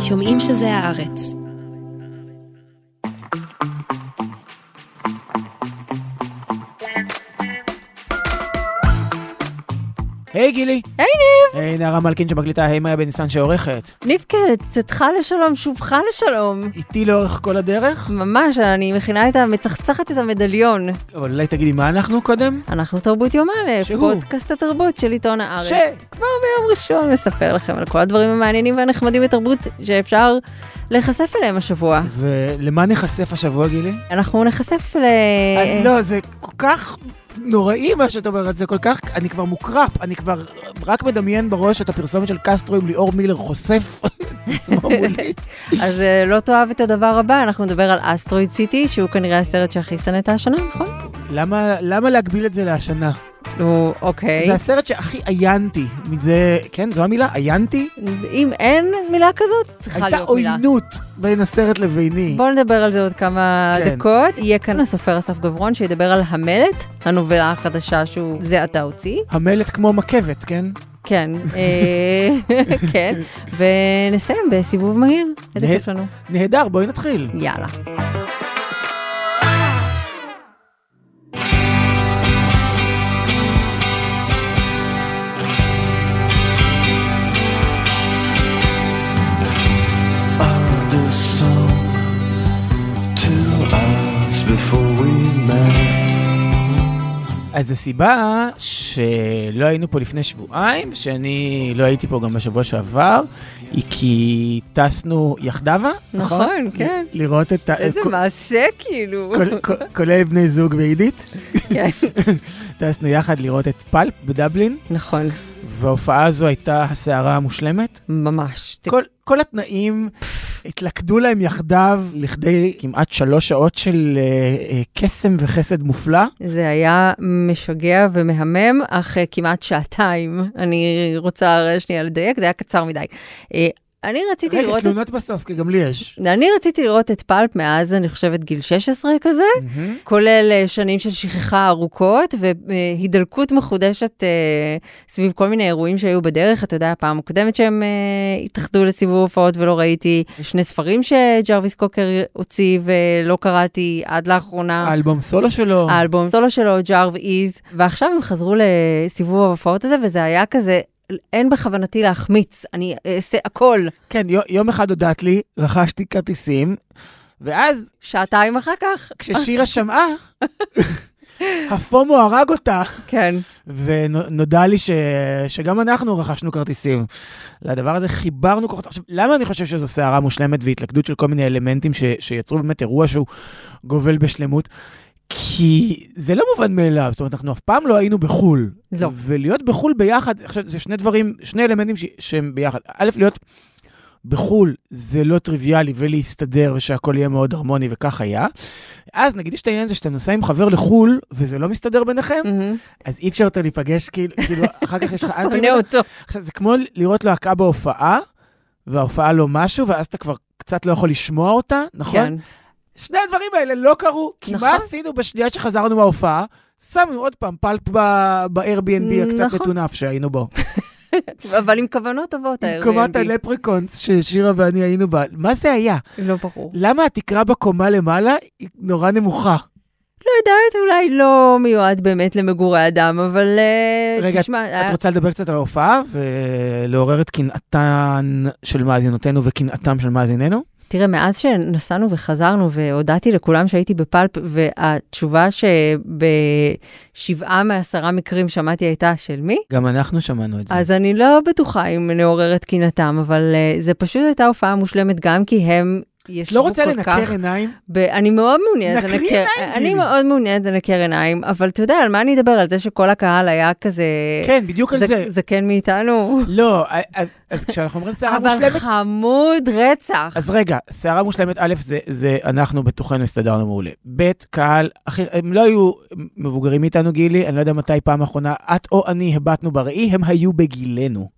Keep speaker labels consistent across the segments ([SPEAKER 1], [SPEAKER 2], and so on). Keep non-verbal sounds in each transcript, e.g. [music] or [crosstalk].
[SPEAKER 1] שומעים שזה הארץ.
[SPEAKER 2] היי גילי.
[SPEAKER 3] היי ניב.
[SPEAKER 2] היי נערה מלכין שמקליטה, היי מאיה בניסן שעורכת.
[SPEAKER 3] ניבקה, צאתך לשלום, שובך לשלום.
[SPEAKER 2] איתי לאורך כל הדרך?
[SPEAKER 3] ממש, אני מכינה את ה... מצחצחת את המדליון.
[SPEAKER 2] אבל אולי תגידי מה אנחנו קודם?
[SPEAKER 3] אנחנו תרבות יום א',
[SPEAKER 2] שהוא?
[SPEAKER 3] פודקאסט התרבות של עיתון הארץ.
[SPEAKER 2] ש...
[SPEAKER 3] כבר ביום ראשון נספר לכם על כל הדברים המעניינים והנחמדים בתרבות שאפשר להיחשף אליהם השבוע.
[SPEAKER 2] ולמה נחשף השבוע גילי?
[SPEAKER 3] אנחנו נחשף ל...
[SPEAKER 2] אני- לא, זה כל כך נוראי מה שאת אומרת, זה כל כך, אני כבר מוקרפ, אני כבר רק מדמיין בראש את הפרסומת של קסטרו עם ליאור מילר חושף את [laughs] עצמו מולי.
[SPEAKER 3] אז אה, לא תאהב את הדבר הבא, אנחנו נדבר על אסטרואיד סיטי, שהוא כנראה הסרט שהכי שנאת השנה, נכון?
[SPEAKER 2] למה למה להגביל את זה להשנה?
[SPEAKER 3] נו, אוקיי.
[SPEAKER 2] זה הסרט שהכי עיינתי מזה, כן, זו המילה? עיינתי?
[SPEAKER 3] אם אין מילה כזאת, צריכה
[SPEAKER 2] הייתה
[SPEAKER 3] להיות מילה.
[SPEAKER 2] עוינות בין הסרט לביני.
[SPEAKER 3] בואו נדבר על זה עוד כמה
[SPEAKER 2] כן.
[SPEAKER 3] דקות. יהיה כאן הסופר אסף גברון שידבר על המלט, הנובלה החדשה שהוא זה עתה הוציא.
[SPEAKER 2] המלט כמו מקבת, כן?
[SPEAKER 3] כן, אה, [laughs] כן. ונסיים בסיבוב מהיר. איזה כיף לנו.
[SPEAKER 2] נהדר, בואי נתחיל.
[SPEAKER 3] יאללה.
[SPEAKER 2] אז הסיבה שלא היינו פה לפני שבועיים, שאני לא הייתי פה גם בשבוע שעבר, היא כי טסנו יחדבה,
[SPEAKER 3] נכון, כן.
[SPEAKER 2] ל- לראות את ה...
[SPEAKER 3] איזה מעשה כאילו.
[SPEAKER 2] כולל בני זוג ועידית.
[SPEAKER 3] כן. [laughs]
[SPEAKER 2] טסנו יחד לראות את פלפ בדבלין,
[SPEAKER 3] נכון,
[SPEAKER 2] וההופעה הזו הייתה הסערה המושלמת.
[SPEAKER 3] ממש.
[SPEAKER 2] כל, כל התנאים התלכדו להם יחדיו לכדי כמעט שלוש שעות של אה, אה, קסם וחסד מופלא.
[SPEAKER 3] זה היה משגע ומהמם, אך אה, כמעט שעתיים. אני רוצה שנייה לדייק, זה היה קצר מדי. אני רציתי
[SPEAKER 2] רגע,
[SPEAKER 3] לראות... את-
[SPEAKER 2] תלונות בסוף, כי גם לי יש.
[SPEAKER 3] אני רציתי לראות את פלפ מאז, אני חושבת, גיל 16 כזה, כולל אה, שנים של שכחה ארוכות והידלקות מחודשת אה, סביב כל מיני אירועים שהיו בדרך. אתה יודע, הפעם הקודמת שהם אה, התאחדו לסיבוב הופעות ולא ראיתי, שני ספרים שג'רוויס קוקר הוציא ולא קראתי עד לאחרונה.
[SPEAKER 2] האלבום סולו שלו.
[SPEAKER 3] האלבום סולו שלו, ג'ארב איז, ועכשיו הם חזרו לסיבוב ההופעות הזה, וזה היה כזה, אין בכוונתי להחמיץ, אני אעשה הכל.
[SPEAKER 2] כן, יו- יום אחד הודעת לי, רכשתי כרטיסים, ואז
[SPEAKER 3] שעתיים אחר כך.
[SPEAKER 2] כששירה שמעה, הפומו הרג אותה,
[SPEAKER 3] כן.
[SPEAKER 2] ונודע לי ש... שגם אנחנו רכשנו כרטיסים. לדבר הזה חיברנו כוחות. עכשיו, למה אני חושב שזו סערה מושלמת והתלכדות של כל מיני אלמנטים ש... שיצרו באמת אירוע שהוא גובל בשלמות? כי זה לא מובן מאליו, זאת אומרת, אנחנו אף פעם לא היינו בחו"ל.
[SPEAKER 3] לא.
[SPEAKER 2] ולהיות בחו"ל ביחד, עכשיו, זה שני דברים, שני אלמנטים ש... שהם ביחד. א', להיות בחו"ל זה לא טריוויאלי, ולהסתדר ושהכול יהיה מאוד הרמוני, וכך היה. אז נגיד יש את העניין הזה שאתה נוסע עם חבר לחו"ל, וזה לא מסתדר ביניכם,
[SPEAKER 3] מהמם.
[SPEAKER 2] אז אי אפשר יותר להיפגש, כאילו, כאילו, אחר כך יש לך...
[SPEAKER 3] אתה שונא אותו.
[SPEAKER 2] עכשיו, זה כמו לראות להקה בהופעה, וההופעה לא משהו, ואז אתה כבר קצת לא יכול לשמוע אותה, נכון?
[SPEAKER 3] כן.
[SPEAKER 2] שני הדברים האלה לא קרו, כי
[SPEAKER 3] נכון.
[SPEAKER 2] מה עשינו בשנייה שחזרנו מההופעה? שמנו עוד פעם פלפ ב-Airbnb הקצת
[SPEAKER 3] נכון.
[SPEAKER 2] מטונף שהיינו בו. [laughs]
[SPEAKER 3] אבל עם כוונות טובות,
[SPEAKER 2] עם
[SPEAKER 3] ה-Airbnb.
[SPEAKER 2] קומת הלפריקונס ששירה ואני היינו בה. מה זה היה?
[SPEAKER 3] לא ברור.
[SPEAKER 2] למה התקרה בקומה למעלה היא נורא נמוכה?
[SPEAKER 3] לא יודעת, אולי לא מיועד באמת למגורי אדם, אבל אה,
[SPEAKER 2] רגע,
[SPEAKER 3] תשמע,
[SPEAKER 2] את
[SPEAKER 3] היה-
[SPEAKER 2] רוצה לדבר קצת על ההופעה ולעורר את קנאתן של מאזינותינו וקנאתם של מאזיננו?
[SPEAKER 3] תראה, מאז שנסענו וחזרנו והודעתי לכולם שהייתי בפלפ, והתשובה שבשבעה מעשרה מקרים שמעתי הייתה של מי?
[SPEAKER 2] גם אנחנו שמענו את זה.
[SPEAKER 3] אז אני לא בטוחה אם נעורר את קינתם, אבל uh, זה פשוט הייתה הופעה מושלמת גם כי הם ישבו
[SPEAKER 2] לא
[SPEAKER 3] כל
[SPEAKER 2] רוצה
[SPEAKER 3] כך...
[SPEAKER 2] לנקר עיניים?
[SPEAKER 3] ב... אני מאוד מעוניינת לנקר,
[SPEAKER 2] עיניים,
[SPEAKER 3] אני. מאוד מעוניינת לנקר עיניים, אבל אתה יודע, על מה אני אדבר? על זה שכל הקהל היה כזה...
[SPEAKER 2] כן, בדיוק על זה.
[SPEAKER 3] זקן מאיתנו?
[SPEAKER 2] לא, אז- אז כשאנחנו אומרים שערה
[SPEAKER 3] אבל
[SPEAKER 2] מושלמת...
[SPEAKER 3] חמוד רצח.
[SPEAKER 2] אז רגע, שערה מושלמת, א', זה, זה אנחנו בתוכנו הסתדרנו מעולה. ב', קהל, אחי, הם לא היו מבוגרים מאיתנו, גילי, אני לא יודע מתי פעם אחרונה, את או אני הבטנו בראי, הם היו בגילנו.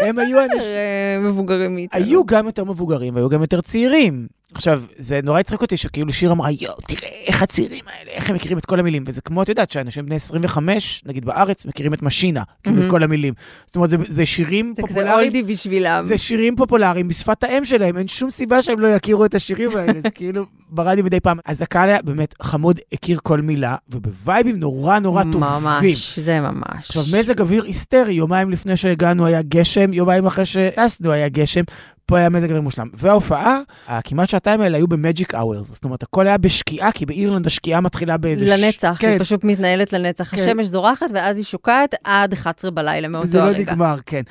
[SPEAKER 2] הם היו אנשים...
[SPEAKER 3] אה, מבוגרים מאיתנו.
[SPEAKER 2] היו גם יותר מבוגרים והיו גם יותר צעירים. עכשיו, זה נורא הצחיק אותי שכאילו שיר אמרה, יואו, תראה איך הצעירים האלה, איך הם מכירים את כל המילים. וזה כמו, את יודעת, שאנשים בני 25, נגיד בארץ, מכירים את משינה, כאילו את
[SPEAKER 3] מהמם.
[SPEAKER 2] כל המילים. זאת אומרת, זה, זה שירים
[SPEAKER 3] זה כזה
[SPEAKER 2] פופולריים.
[SPEAKER 3] אולדי בשבילם.
[SPEAKER 2] זה שירים פופולריים בשפת האם שלהם, אין שום סיבה שהם לא יכירו את השירים האלה, זה כאילו ברדיו מדי פעם. אז הקהל היה באמת חמוד, הכיר כל מילה, ובווייבים נורא נורא טובים.
[SPEAKER 3] ממש, זה ממש.
[SPEAKER 2] עכשיו, מזג אוויר היסטרי, יומיים לפני שהגענו היה גשם, יומיים אחרי שטסנו היה גשם, פה היה מזג אוויר מושלם. וההופעה, הכמעט שעתיים האלה היו במג'יק אאוורס, זאת אומרת, הכל היה בשקיעה, כי באירלנד השקיעה מתחילה באיזה... ש-
[SPEAKER 3] לנצח,
[SPEAKER 2] כן,
[SPEAKER 3] היא פשוט מתנהלת לנצח.
[SPEAKER 2] כן.
[SPEAKER 3] השמש זורחת ואז היא שוקעת עד 11 בלילה מאותו
[SPEAKER 2] וזה לא
[SPEAKER 3] הרגע.
[SPEAKER 2] נגמר, כן.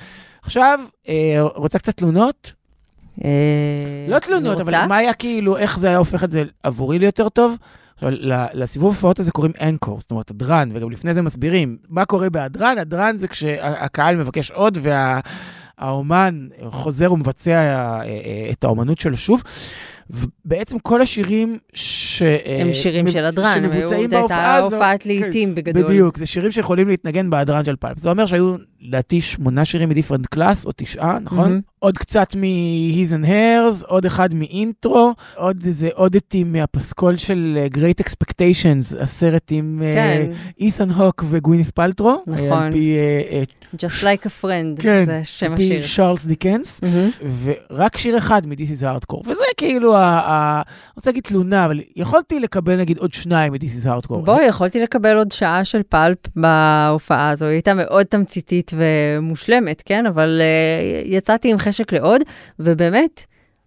[SPEAKER 2] עכשיו, אה, רוצה קצת תלונות?
[SPEAKER 3] אה,
[SPEAKER 2] לא תלונות, אבל? מה היה כאילו, איך זה היה הופך את זה עבורי ליותר טוב? עכשיו, לסיבוב ההופעות הזה קוראים אנקור, זאת אומרת, הדרן, וגם לפני זה מסבירים מה קורה בהדרן. הדרן זה כשהקהל מבקש עוד, והאומן חוזר ומבצע אה, אה, את האומנות שלו שוב. ובעצם כל השירים ש... אה,
[SPEAKER 3] הם שירים של הדרן, זו הייתה הופעת
[SPEAKER 2] כן,
[SPEAKER 3] לעיתים בגדול.
[SPEAKER 2] בדיוק, זה שירים שיכולים להתנגן בהדרן של פלפ. זה אומר שהיו, לדעתי, שמונה שירים מדיפרנט קלאס, או תשעה, נכון? עוד קצת מ-His and Hers, עוד אחד מאינטרו, עוד איזה אודטים מהפסקול של אה, Great Expectations, הסרט עם
[SPEAKER 3] כן,
[SPEAKER 2] אית'ן הוק וגווינית פלטרו.
[SPEAKER 3] נכון.
[SPEAKER 2] על פי, אה, אה,
[SPEAKER 3] Just Like a Friend,
[SPEAKER 2] כן,
[SPEAKER 3] זה שם
[SPEAKER 2] על פי
[SPEAKER 3] השיר.
[SPEAKER 2] שרלס דיקנס. ורק שיר אחד מ-This is Hardcore, וזה כאילו, ה- ה- אני רוצה להגיד תלונה, אבל יכולתי לקבל נגיד עוד שניים מ-This is Hardcore.
[SPEAKER 3] בואי, יכולתי לקבל עוד שעה של פלפ בהופעה הזו, היא הייתה מאוד תמציתית ומושלמת, כן? אבל uh, יצאתי עם חשק לעוד, ובאמת,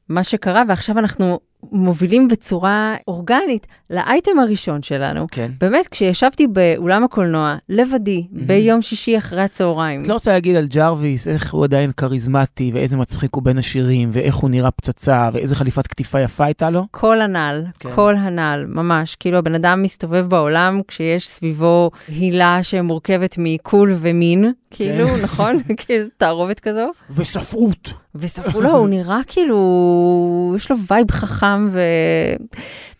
[SPEAKER 3] מה שקרה, ועכשיו אנחנו מובילים בצורה אורגנית לאייטם הראשון שלנו.
[SPEAKER 2] כן.
[SPEAKER 3] באמת, כשישבתי באולם הקולנוע, לבדי,
[SPEAKER 2] מהמם.
[SPEAKER 3] ביום שישי אחרי הצהריים,
[SPEAKER 2] את לא רוצה להגיד על ג'רוויס, איך הוא עדיין כריזמטי, ואיזה מצחיק הוא בין השירים, ואיך הוא נראה פצצה, ואיזה חליפת קטיפה יפה הייתה לו?
[SPEAKER 3] כל הנ"ל,
[SPEAKER 2] כן.
[SPEAKER 3] כל הנ"ל, ממש. כאילו הבן אדם מסתובב בעולם כשיש סביבו הילה שמורכבת מ cool ומין, כאילו, נכון? [laughs] כאיזו תערובת כזו.
[SPEAKER 2] וספרות.
[SPEAKER 3] וספרו לו, הוא נראה כאילו, יש לו vibe חכם ו...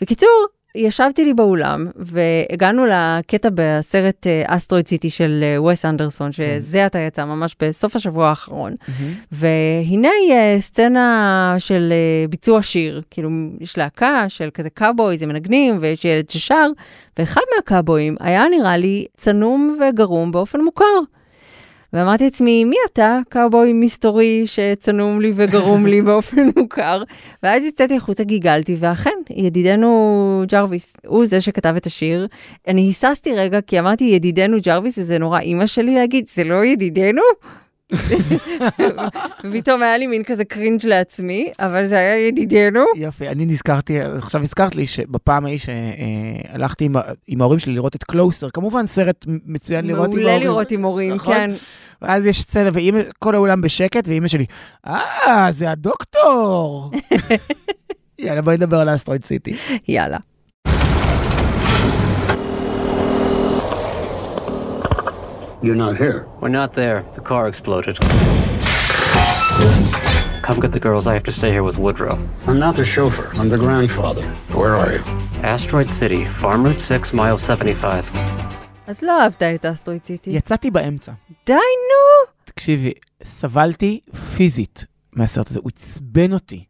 [SPEAKER 3] בקיצור, ישבתי לי באולם, והגענו לקטע בסרט אסטרואיד סיטי של אה, וס אנדרסון, שזה עתה יצא ממש בסוף השבוע האחרון. והנה אה, סצנה של אה, ביצוע שיר, כאילו יש להקה של כזה קאבויז, הם מנגנים, ויש ילד ששר, ואחד מהקאבויים היה נראה לי צנום וגרום באופן מוכר. ואמרתי לעצמי, מי אתה, קאובוי מסתורי שצנום לי וגרום לי באופן מוכר? ואז יצאתי החוצה, גיגלתי, ואכן, ידידנו ג'רוויס, הוא זה שכתב את השיר. אני היססתי רגע, כי אמרתי ידידנו ג'רוויס, וזה נורא אימא שלי להגיד, זה לא ידידנו? [laughs] ופתאום היה לי מין כזה קרינג' לעצמי, אבל זה היה ידידנו.
[SPEAKER 2] יופי, אני נזכרתי, עכשיו הזכרת לי שבפעם ההיא שהלכתי עם, עם ההורים שלי לראות את קלוסר, כמובן סרט מצוין לראות עם
[SPEAKER 3] מעולה
[SPEAKER 2] ההורים.
[SPEAKER 3] לראות עם הורים,
[SPEAKER 2] נכון?
[SPEAKER 3] כן.
[SPEAKER 2] ואז יש סצנה, וכל האולם בשקט, ואימא שלי, אה, זה הדוקטור. יאללה, בואי נדבר על האסטרואיד סיטי.
[SPEAKER 3] יאללה.
[SPEAKER 1] You're not here.
[SPEAKER 4] We're not there. The car exploded. Come get the girls. I have to stay here with Woodrow.
[SPEAKER 1] I'm not the chauffeur. I'm the grandfather. Where are you?
[SPEAKER 4] Asteroid City, Farm Route 6, mile 75.
[SPEAKER 3] אז לא אהבת את אסטרואיד סיטי.
[SPEAKER 2] יצאתי באמצע.
[SPEAKER 3] די, נו!
[SPEAKER 2] תקשיבי, סבלתי פיזית מהסרט הזה, הוא עצבן אותי.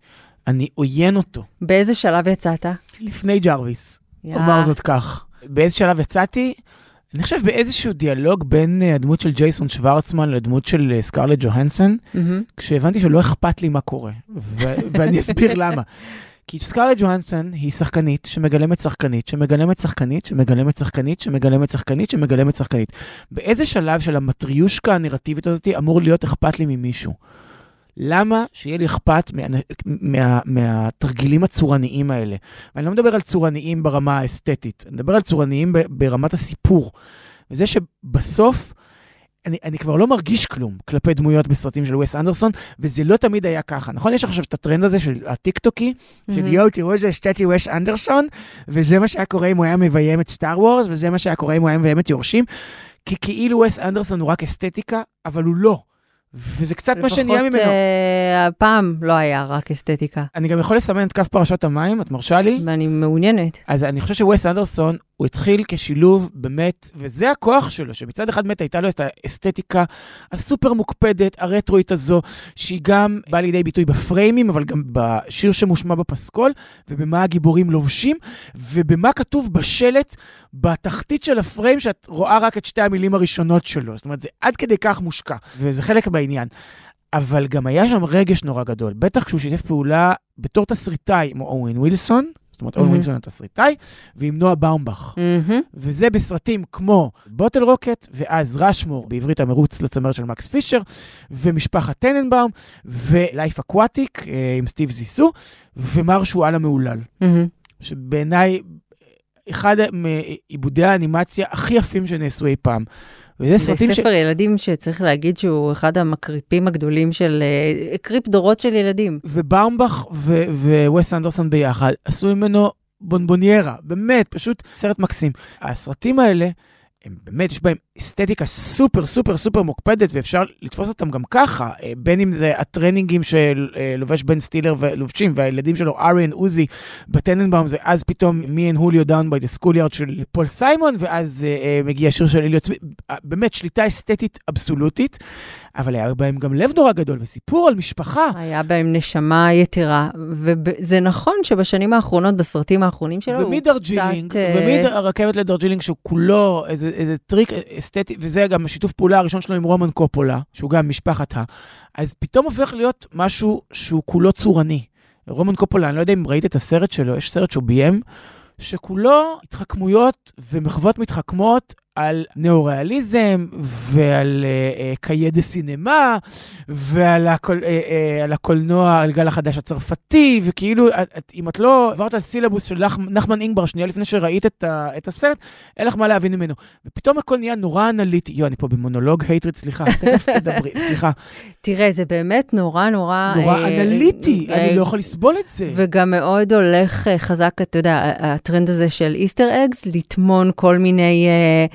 [SPEAKER 2] אני עוין אותו.
[SPEAKER 3] באיזה שלב יצאת?
[SPEAKER 2] לפני ג'רוויס,
[SPEAKER 3] יא.
[SPEAKER 2] אומר זאת כך. באיזה שלב יצאתי? אני חושב באיזשהו דיאלוג בין אה, הדמות של ג'ייסון שוורצמן לדמות של אה, סקרלט ג'והנסון,
[SPEAKER 3] מהמם.
[SPEAKER 2] כשהבנתי שלא אכפת לי מה קורה, ו- ואני אסביר למה. כי סקרלט ג'והנסון היא שחקנית שמגלמת שחקנית, שמגלמת שחקנית, שמגלמת שחקנית, שמגלמת שחקנית, שמגלמת שחקנית. באיזה שלב של המטריושקה הנרטיבית הזאת אמור להיות אכפת לי ממישהו? למה שיהיה לי אכפת מה, מה, מהתרגילים הצורניים האלה? ואני לא מדבר על צורניים ברמה האסתטית, אני מדבר על צורניים ברמת הסיפור. וזה שבסוף, אני, אני כבר לא מרגיש כלום כלפי דמויות בסרטים של וס אנדרסון, וזה לא תמיד היה ככה. נכון? יש עכשיו את הטרנד הזה של הטיקטוקי, של. יואו, תראו איזה אסתטי וס אנדרסון, וזה מה שהיה קורה אם הוא היה מביים את סטאר וורס, וזה מה שהיה קורה אם הוא היה מביים את יורשים, כי כאילו וס אנדרסון הוא רק אסתטיקה, אבל הוא לא. וזה קצת מה שנהיה ממנו.
[SPEAKER 3] לפחות אה, הפעם לא היה רק אסתטיקה.
[SPEAKER 2] אני גם יכול לסמן את כף פרשת המים, את מרשה לי?
[SPEAKER 3] ואני מעוניינת.
[SPEAKER 2] אז אני חושב שווסט אנדרסון, הוא התחיל כשילוב באמת, וזה הכוח שלו, שמצד אחד באמת הייתה לו את האסתטיקה הסופר מוקפדת, הרטרואית הזו, שהיא גם באה לידי ביטוי בפריימים, אבל גם בשיר שמושמע בפסקול, ובמה הגיבורים לובשים, ובמה כתוב בשלט בתחתית של הפריים, שאת רואה רק את שתי המילים הראשונות שלו. זאת אומרת, זה עד כדי כך מושקע, וזה חלק בעניין. אבל גם היה שם רגש נורא גדול, בטח כשהוא שיתף פעולה בתור תסריטאי עם אוון ווילסון, זאת אומרת, אוון
[SPEAKER 3] מהמם.
[SPEAKER 2] ווילסון התסריטאי, ועם נוח באומבך.
[SPEAKER 3] מהמם.
[SPEAKER 2] וזה בסרטים כמו Bottle Rocket, ואז Rushmore, בעברית המרוץ לצמרת של מקס פישר, ומשפחת טננבאום, ו Life Aquatic אה, עם סטיב זיסו, ומר שועל המהולל.
[SPEAKER 3] מהמם.
[SPEAKER 2] שבעיניי, אחד מעיבודי האנימציה הכי יפים שנעשו אי פעם. וזה
[SPEAKER 3] זה
[SPEAKER 2] סרטים ש...
[SPEAKER 3] ספר ילדים שצריך להגיד שהוא אחד המקריפים הגדולים של... אה, הקריפ דורות של ילדים.
[SPEAKER 2] ובאומבך ו- ווס אנדרסון ביחד עשו ממנו בונבוניירה, באמת, פשוט סרט מקסים. הסרטים האלה, הם באמת, יש בהם אסתטיקה סופר סופר סופר מוקפדת, ואפשר לתפוס אותם גם ככה, אה, בין אם זה הטרנינגים שלובש בן סטילר ולובשים, והילדים שלו, ארי ועוזי בטננבאום, ואז פתאום Me and Julio Down by the Schoolyard של פול סיימון, ואז אה, אה, מגיע שיר של אליוט סמית', אה, באמת, שליטה אסתטית אבסולוטית, אבל היה בהם גם לב נורא גדול, וסיפור על משפחה.
[SPEAKER 3] היה בהם נשמה יתרה, וזה נכון שבשנים האחרונות, בסרטים האחרונים שלו, הוא קצת... אה,
[SPEAKER 2] ומהרכבת לדרג'ילינג, שהוא כולו איזה, איזה טריק אסתטי, וזה גם השיתוף פעולה הראשון שלו עם רומן קופולה, שהוא גם משפחת ה... אז פתאום הופך להיות משהו שהוא כולו צורני. רומן קופולה, אני לא יודע אם ראית את הסרט שלו, יש סרט שהוא ביים, שכולו התחכמויות ומחוות מתחכמות על ניאו-ריאליזם ועל אה, אה, Cahiers du Cinéma ועל הקול, אה, אה, על הקולנוע, על גל החדש הצרפתי, וכאילו, את, את, אם את לא עברת על סילבוס של נח, נחמן אינגבר שנייה לפני שראית את, ה, את הסרט, אין לך מה להבין ממנו. ופתאום הכל נהיה נורא אנליטי. יו, אני פה במונולוג hatred, סליחה, [laughs] תכף תדברי, סליחה.
[SPEAKER 3] תראה, זה באמת נורא נורא...
[SPEAKER 2] נורא
[SPEAKER 3] אה,
[SPEAKER 2] אנליטי,
[SPEAKER 3] אה,
[SPEAKER 2] אני לא יכול לסבול את זה.
[SPEAKER 3] וגם מאוד הולך אה, חזק, אתה יודע, הטרנד הזה של איסטר אגס, לטמון כל מיני אה, אה,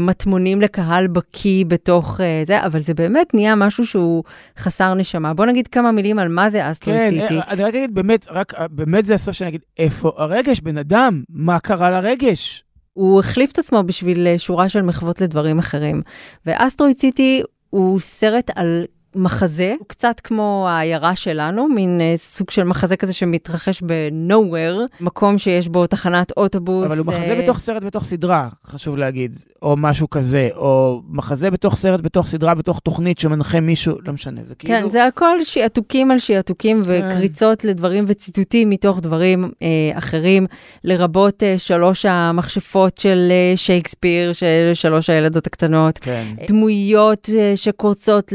[SPEAKER 3] מטמונים לקהל בקיא בתוך אה, זה, אבל זה באמת נהיה משהו שהוא חסר נשמה. בוא נגיד כמה מילים על מה זה אסטרוי
[SPEAKER 2] כן. אה, אני רק אגיד, באמת, רק, אה, באמת זה הסוף שאני אגיד, איפה הרגש, בן אדם? מה קרה לרגש?
[SPEAKER 3] הוא החליף את עצמו בשביל אה, שורה של מחוות לדברים אחרים. ואסטרוי סיטי הוא סרט על... מחזה, הוא קצת כמו העיירה שלנו, מין אה, סוג של מחזה כזה שמתרחש ב-nowhere, מקום שיש בו תחנת אוטובוס.
[SPEAKER 2] אבל הוא מחזה
[SPEAKER 3] אה,
[SPEAKER 2] בתוך סרט בתוך סדרה, חשוב להגיד, או משהו כזה, או מחזה בתוך סרט בתוך סדרה, בתוך תוכנית שמנחה מישהו, לא משנה, זה כאילו...
[SPEAKER 3] כן, זה הכל שעתוקים על שעתוקים וקריצות לדברים וציטוטים מתוך דברים אה, אחרים, לרבות אה, שלוש המכשפות של אה, שייקספיר, של שלוש הילדות הקטנות.
[SPEAKER 2] כן.
[SPEAKER 3] דמויות אה, שקורצות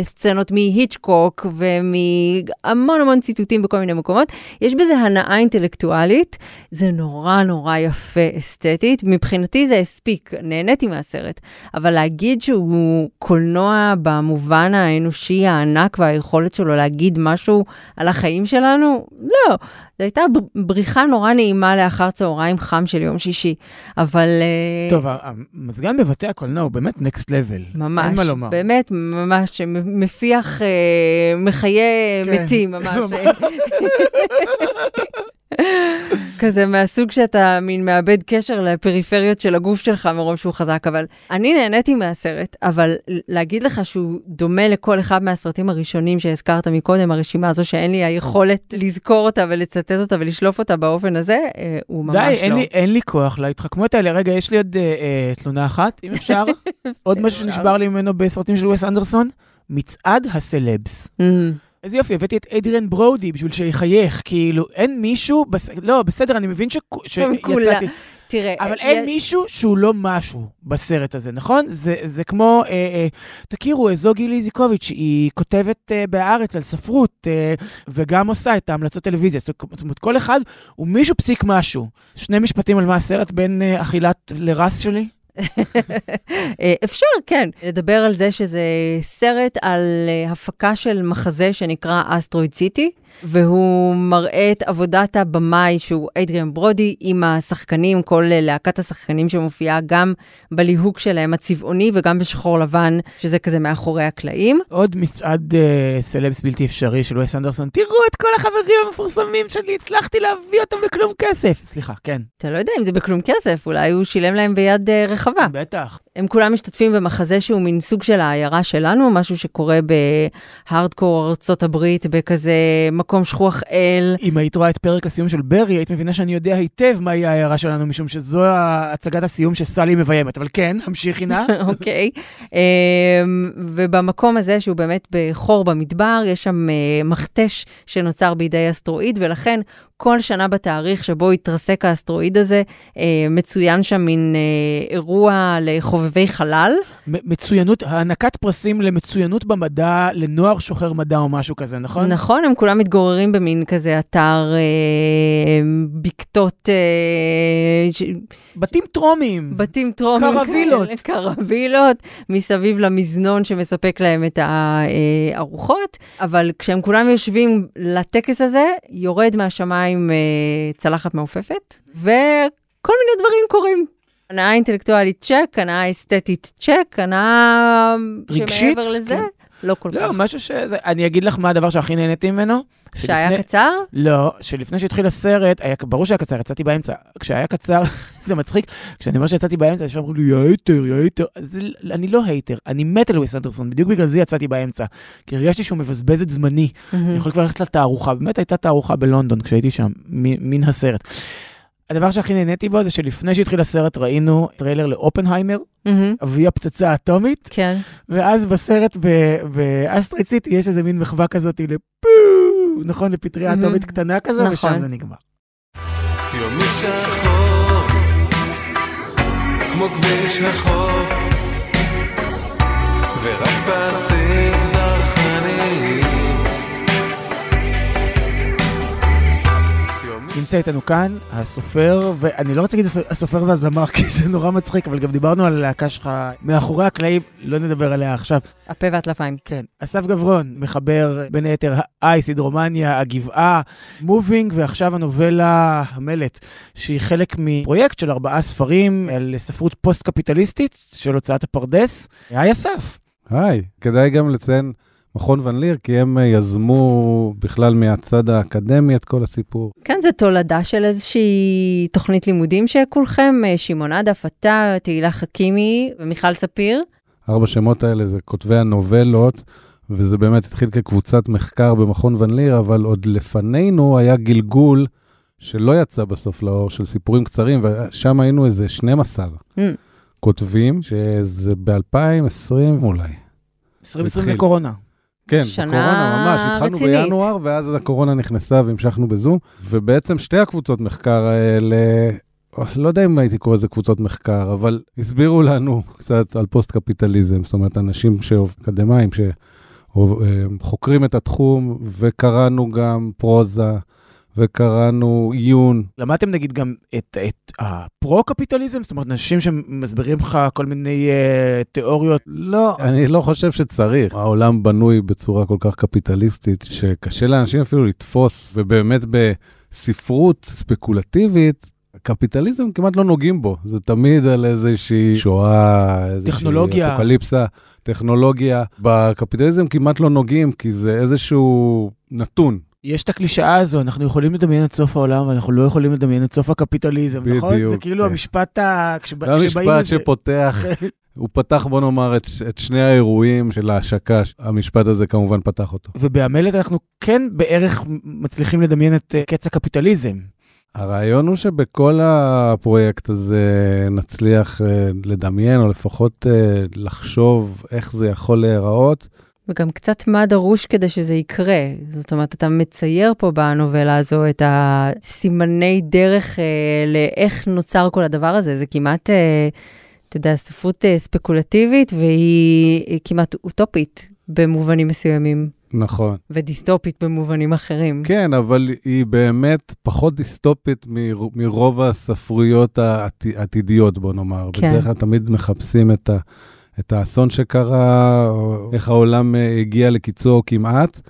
[SPEAKER 3] לסצנות מהיצ'קוק ומהמון המון ציטוטים בכל מיני מקומות. יש בזה הנאה אינטלקטואלית, זה נורא נורא יפה אסתטית. מבחינתי זה הספיק, נהניתי מהסרט. אבל להגיד שהוא קולנוע במובן האנושי הענק והיכולת שלו להגיד משהו על החיים שלנו, לא. זו הייתה בריחה נורא נעימה לאחר צהריים חם של יום שישי. אבל... אה,
[SPEAKER 2] טוב, המזגן בבתי הקולנוע הוא באמת נקסט לבל.
[SPEAKER 3] ממש,
[SPEAKER 2] אין מה לומר.
[SPEAKER 3] באמת, ממש, מפיח, אה, מחיה
[SPEAKER 2] כן.
[SPEAKER 3] מתים, ממש. [laughs] [laughs] כזה מהסוג שאתה מין מאבד קשר לפריפריות של הגוף שלך מרוב שהוא חזק, אבל אני נהניתי מהסרט, אבל להגיד לך שהוא דומה לכל אחד מהסרטים הראשונים שהזכרת מקודם, הרשימה הזו שאין לי היכולת לזכור אותה ולצטט אותה ולשלוף אותה באופן הזה, אה, הוא ממש
[SPEAKER 2] די,
[SPEAKER 3] לא.
[SPEAKER 2] אין לי, אין לי כוח להתחכמות האלה. רגע, יש לי עוד אה, אה, תלונה אחת, אם אפשר. [laughs] עוד משהו שנשבר לי ממנו בסרטים של וס אנדרסון. מצעד הסלבס.
[SPEAKER 3] Mm.
[SPEAKER 2] איזה יופי, הבאתי את אדריאן ברודי בשביל שיחייך, כאילו, אין מישהו, בס... לא, בסדר, אני מבין ש... שיצאתי,
[SPEAKER 3] תראה,
[SPEAKER 2] אבל
[SPEAKER 3] אה,
[SPEAKER 2] אין
[SPEAKER 3] יש-
[SPEAKER 2] מישהו שהוא לא משהו בסרט הזה, נכון? זה, זה כמו, אה, אה, תכירו, אה, זו גילי איזיקוביץ', היא כותבת אה, בהארץ על ספרות, אה, וגם עושה את ההמלצות טלוויזיה. זאת אומרת, כל אחד הוא מישהו פסיק משהו. שני משפטים על מה הסרט בין אה, אכילת לרס שלי?
[SPEAKER 3] אה, אפשר, כן. לדבר על זה שזה סרט על אה, הפקה של מחזה שנקרא אסטרואיד סיטי. והוא מראה את עבודת הבמאי, שהוא אדריאן ברודי, עם השחקנים, כל להקת השחקנים שמופיעה גם בליהוק שלהם הצבעוני וגם בשחור לבן, שזה כזה מאחורי הקלעים.
[SPEAKER 2] עוד מצעד אה, סלבס בלתי אפשרי של וס אנדרסון, תראו את כל החברים המפורסמים שלי, הצלחתי להביא אותם בכלום כסף. סליחה, כן,
[SPEAKER 3] אתה לא יודע אם זה בכלום כסף, אולי הוא שילם להם ביד אה, רחבה.
[SPEAKER 2] בטח.
[SPEAKER 3] הם כולם משתתפים במחזה שהוא מין סוג של העיירה שלנו, משהו שקורה בהארדקור ארצות הברית, בכזה מקום שכוח אל.
[SPEAKER 2] אם היית רואה את פרק הסיום של ברי, היית מבינה שאני יודע היטב מהי העיירה שלנו, משום שזו הצגת הסיום שסלי מביימת. אבל כן, המשיכי נא. [laughs]
[SPEAKER 3] אוקיי. אמ, ובמקום הזה, שהוא באמת בחור במדבר, יש שם אה, מכתש שנוצר בידי אסטרואיד, ולכן כל שנה בתאריך שבו התרסק האסטרואיד הזה, אה, מצוין שם מין אה, אירוע לחובבי חלל.
[SPEAKER 2] מצוינות, הענקת פרסים למצוינות במדע, לנוער שוחר מדע או משהו כזה, נכון?
[SPEAKER 3] נכון, הם כולם מתגוררים במין כזה אתר אה, בקתות, אה, ש...
[SPEAKER 2] בתים טרומיים.
[SPEAKER 3] בתים טרומיים.
[SPEAKER 2] קרווילות.
[SPEAKER 3] קרווילות, מסביב למזנון שמספק להם את הארוחות, אבל כשהם כולם יושבים לטקס הזה, יורד מהשמיים אה, צלחת מעופפת, וכל מיני דברים קורים. הנאה אינטלקטואלית צ'ק, הנאה אסתטית צ'ק, הנאה
[SPEAKER 2] רגשית?
[SPEAKER 3] שמעבר לזה,
[SPEAKER 2] כן.
[SPEAKER 3] לא כל
[SPEAKER 2] לא,
[SPEAKER 3] כך.
[SPEAKER 2] משהו שזה... אני אגיד לך מה הדבר שהכי נהניתי ממנו.
[SPEAKER 3] שהיה
[SPEAKER 2] שלפני-
[SPEAKER 3] קצר?
[SPEAKER 2] לא, שלפני שהתחיל הסרט, היה, ברור שהיה קצר, יצאתי באמצע. כשהיה קצר, [laughs] זה מצחיק, כשאני אומר שיצאתי באמצע, אנשים אמרו לי, יא hater, יא hater. זה, אני לא hater, אני מת על ווס אנדרסון, בדיוק בגלל זה יצאתי באמצע. כי הרגשתי שהוא מבזבז את זמני. אני יכול כבר ללכת לתערוכה, באמת הייתה תערוכה בלונדון כשהייתי שם, מ- מן הסרט. הדבר שהכי נהניתי בו זה שלפני שהתחיל הסרט ראינו טריילר לאופנהיימר. אבי הפצצה האטומית,
[SPEAKER 3] כן.
[SPEAKER 2] ואז בסרט באסטרואיד סיטי יש איזה מין מחווה כזאת לפו, נכון, לפטריה. אטומית קטנה כזו,
[SPEAKER 3] נכון.
[SPEAKER 2] ושם זה נגמר.
[SPEAKER 5] יומי שחור, כמו כביש החוף, ורק פסים זרחניים.
[SPEAKER 2] נמצא איתנו כאן הסופר, ואני לא רוצה להגיד הס- הסופר והזמר, [laughs] כי זה נורא מצחיק, אבל גם דיברנו על הלהקה שלך מאחורי הקלעים, לא נדבר עליה עכשיו.
[SPEAKER 3] הפה והטלפיים.
[SPEAKER 2] כן, אסף גברון מחבר בין היתר האייס, הידרומניה, הגבעה, מובינג, ועכשיו הנובלה המלט, שהיא חלק מפרויקט של ארבעה ספרים על ספרות פוסט-קפיטליסטית של הוצאת הפרדס. היי אסף.
[SPEAKER 6] היי, כדאי גם לציין מכון ון ליר, כי הם אה, יזמו בכלל מהצד האקדמי את כל הסיפור.
[SPEAKER 3] כן, זה תולדה של איזושהי תוכנית לימודים שכולכם, אה, שמעון עדף, אתה, תהילה חכימי ומיכל ספיר.
[SPEAKER 6] ארבע שמות האלה זה כותבי הנובלות, וזה באמת התחיל כקבוצת מחקר במכון ון ליר, אבל עוד לפנינו היה גלגול שלא יצא בסוף לאור, של סיפורים קצרים, ושם היינו איזה 12
[SPEAKER 3] Mm.
[SPEAKER 6] כותבים, שזה ב-2020 אולי.
[SPEAKER 2] 2020
[SPEAKER 6] התחיל.
[SPEAKER 2] לקורונה.
[SPEAKER 6] כן,
[SPEAKER 3] שנה
[SPEAKER 6] בקורונה ממש, התחלנו
[SPEAKER 3] רצינית.
[SPEAKER 6] בינואר, ואז הקורונה נכנסה והמשכנו בזום, ובעצם שתי הקבוצות מחקר האלה, לא יודע אם הייתי קורא לזה קבוצות מחקר, אבל הסבירו לנו קצת על פוסט-קפיטליזם, זאת אומרת, אנשים אקדמאים שחוקרים את התחום, וקראנו גם פרוזה, וקראנו עיון.
[SPEAKER 2] למדתם נגיד גם את, את הפרו-קפיטליזם? זאת אומרת, אנשים שמסבירים לך כל מיני אה, תיאוריות.
[SPEAKER 6] לא, אני לא חושב שצריך. העולם בנוי בצורה כל כך קפיטליסטית, שקשה לאנשים אפילו לתפוס, ובאמת בספרות ספקולטיבית, קפיטליזם כמעט לא נוגעים בו, זה תמיד על איזושהי שואה, איזושהי
[SPEAKER 2] טכנולוגיה.
[SPEAKER 6] אפוקליפסה, טכנולוגיה. בקפיטליזם כמעט לא נוגעים, כי זה איזשהו נתון.
[SPEAKER 2] יש את הקלישאה הזו, אנחנו יכולים לדמיין את סוף העולם, ואנחנו לא יכולים לדמיין את סוף הקפיטליזם, נכון?
[SPEAKER 6] בדיוק,
[SPEAKER 2] זה כאילו
[SPEAKER 6] כן.
[SPEAKER 2] המשפט ה... כשב-
[SPEAKER 6] זה
[SPEAKER 2] כשבאים
[SPEAKER 6] המשפט שפותח, [laughs] הוא פתח, בוא נאמר, את, את שני האירועים של ההשקה, המשפט הזה כמובן פתח אותו.
[SPEAKER 2] ובהמלט אנחנו כן בערך מצליחים לדמיין את אה, קץ הקפיטליזם.
[SPEAKER 6] הרעיון הוא שבכל הפרויקט הזה נצליח אה, לדמיין, או לפחות אה, לחשוב איך זה יכול להיראות.
[SPEAKER 3] וגם קצת מה דרוש כדי שזה יקרה. זאת אומרת, אתה מצייר פה בנובלה הזו את הסימני דרך אה, לאיך נוצר כל הדבר הזה. זה כמעט, אה, אתה יודע, ספרות אה, ספקולטיבית, והיא כמעט אוטופית במובנים מסוימים,
[SPEAKER 6] נכון.
[SPEAKER 3] ודיסטופית במובנים אחרים.
[SPEAKER 6] כן, אבל היא באמת פחות דיסטופית מר- מרוב הספרויות העתי- העתידיות, בוא נאמר.
[SPEAKER 3] כן.
[SPEAKER 6] בדרך כלל תמיד מחפשים את, ה, את האסון שקרה, או איך העולם אה, הגיע לקיצו כמעט,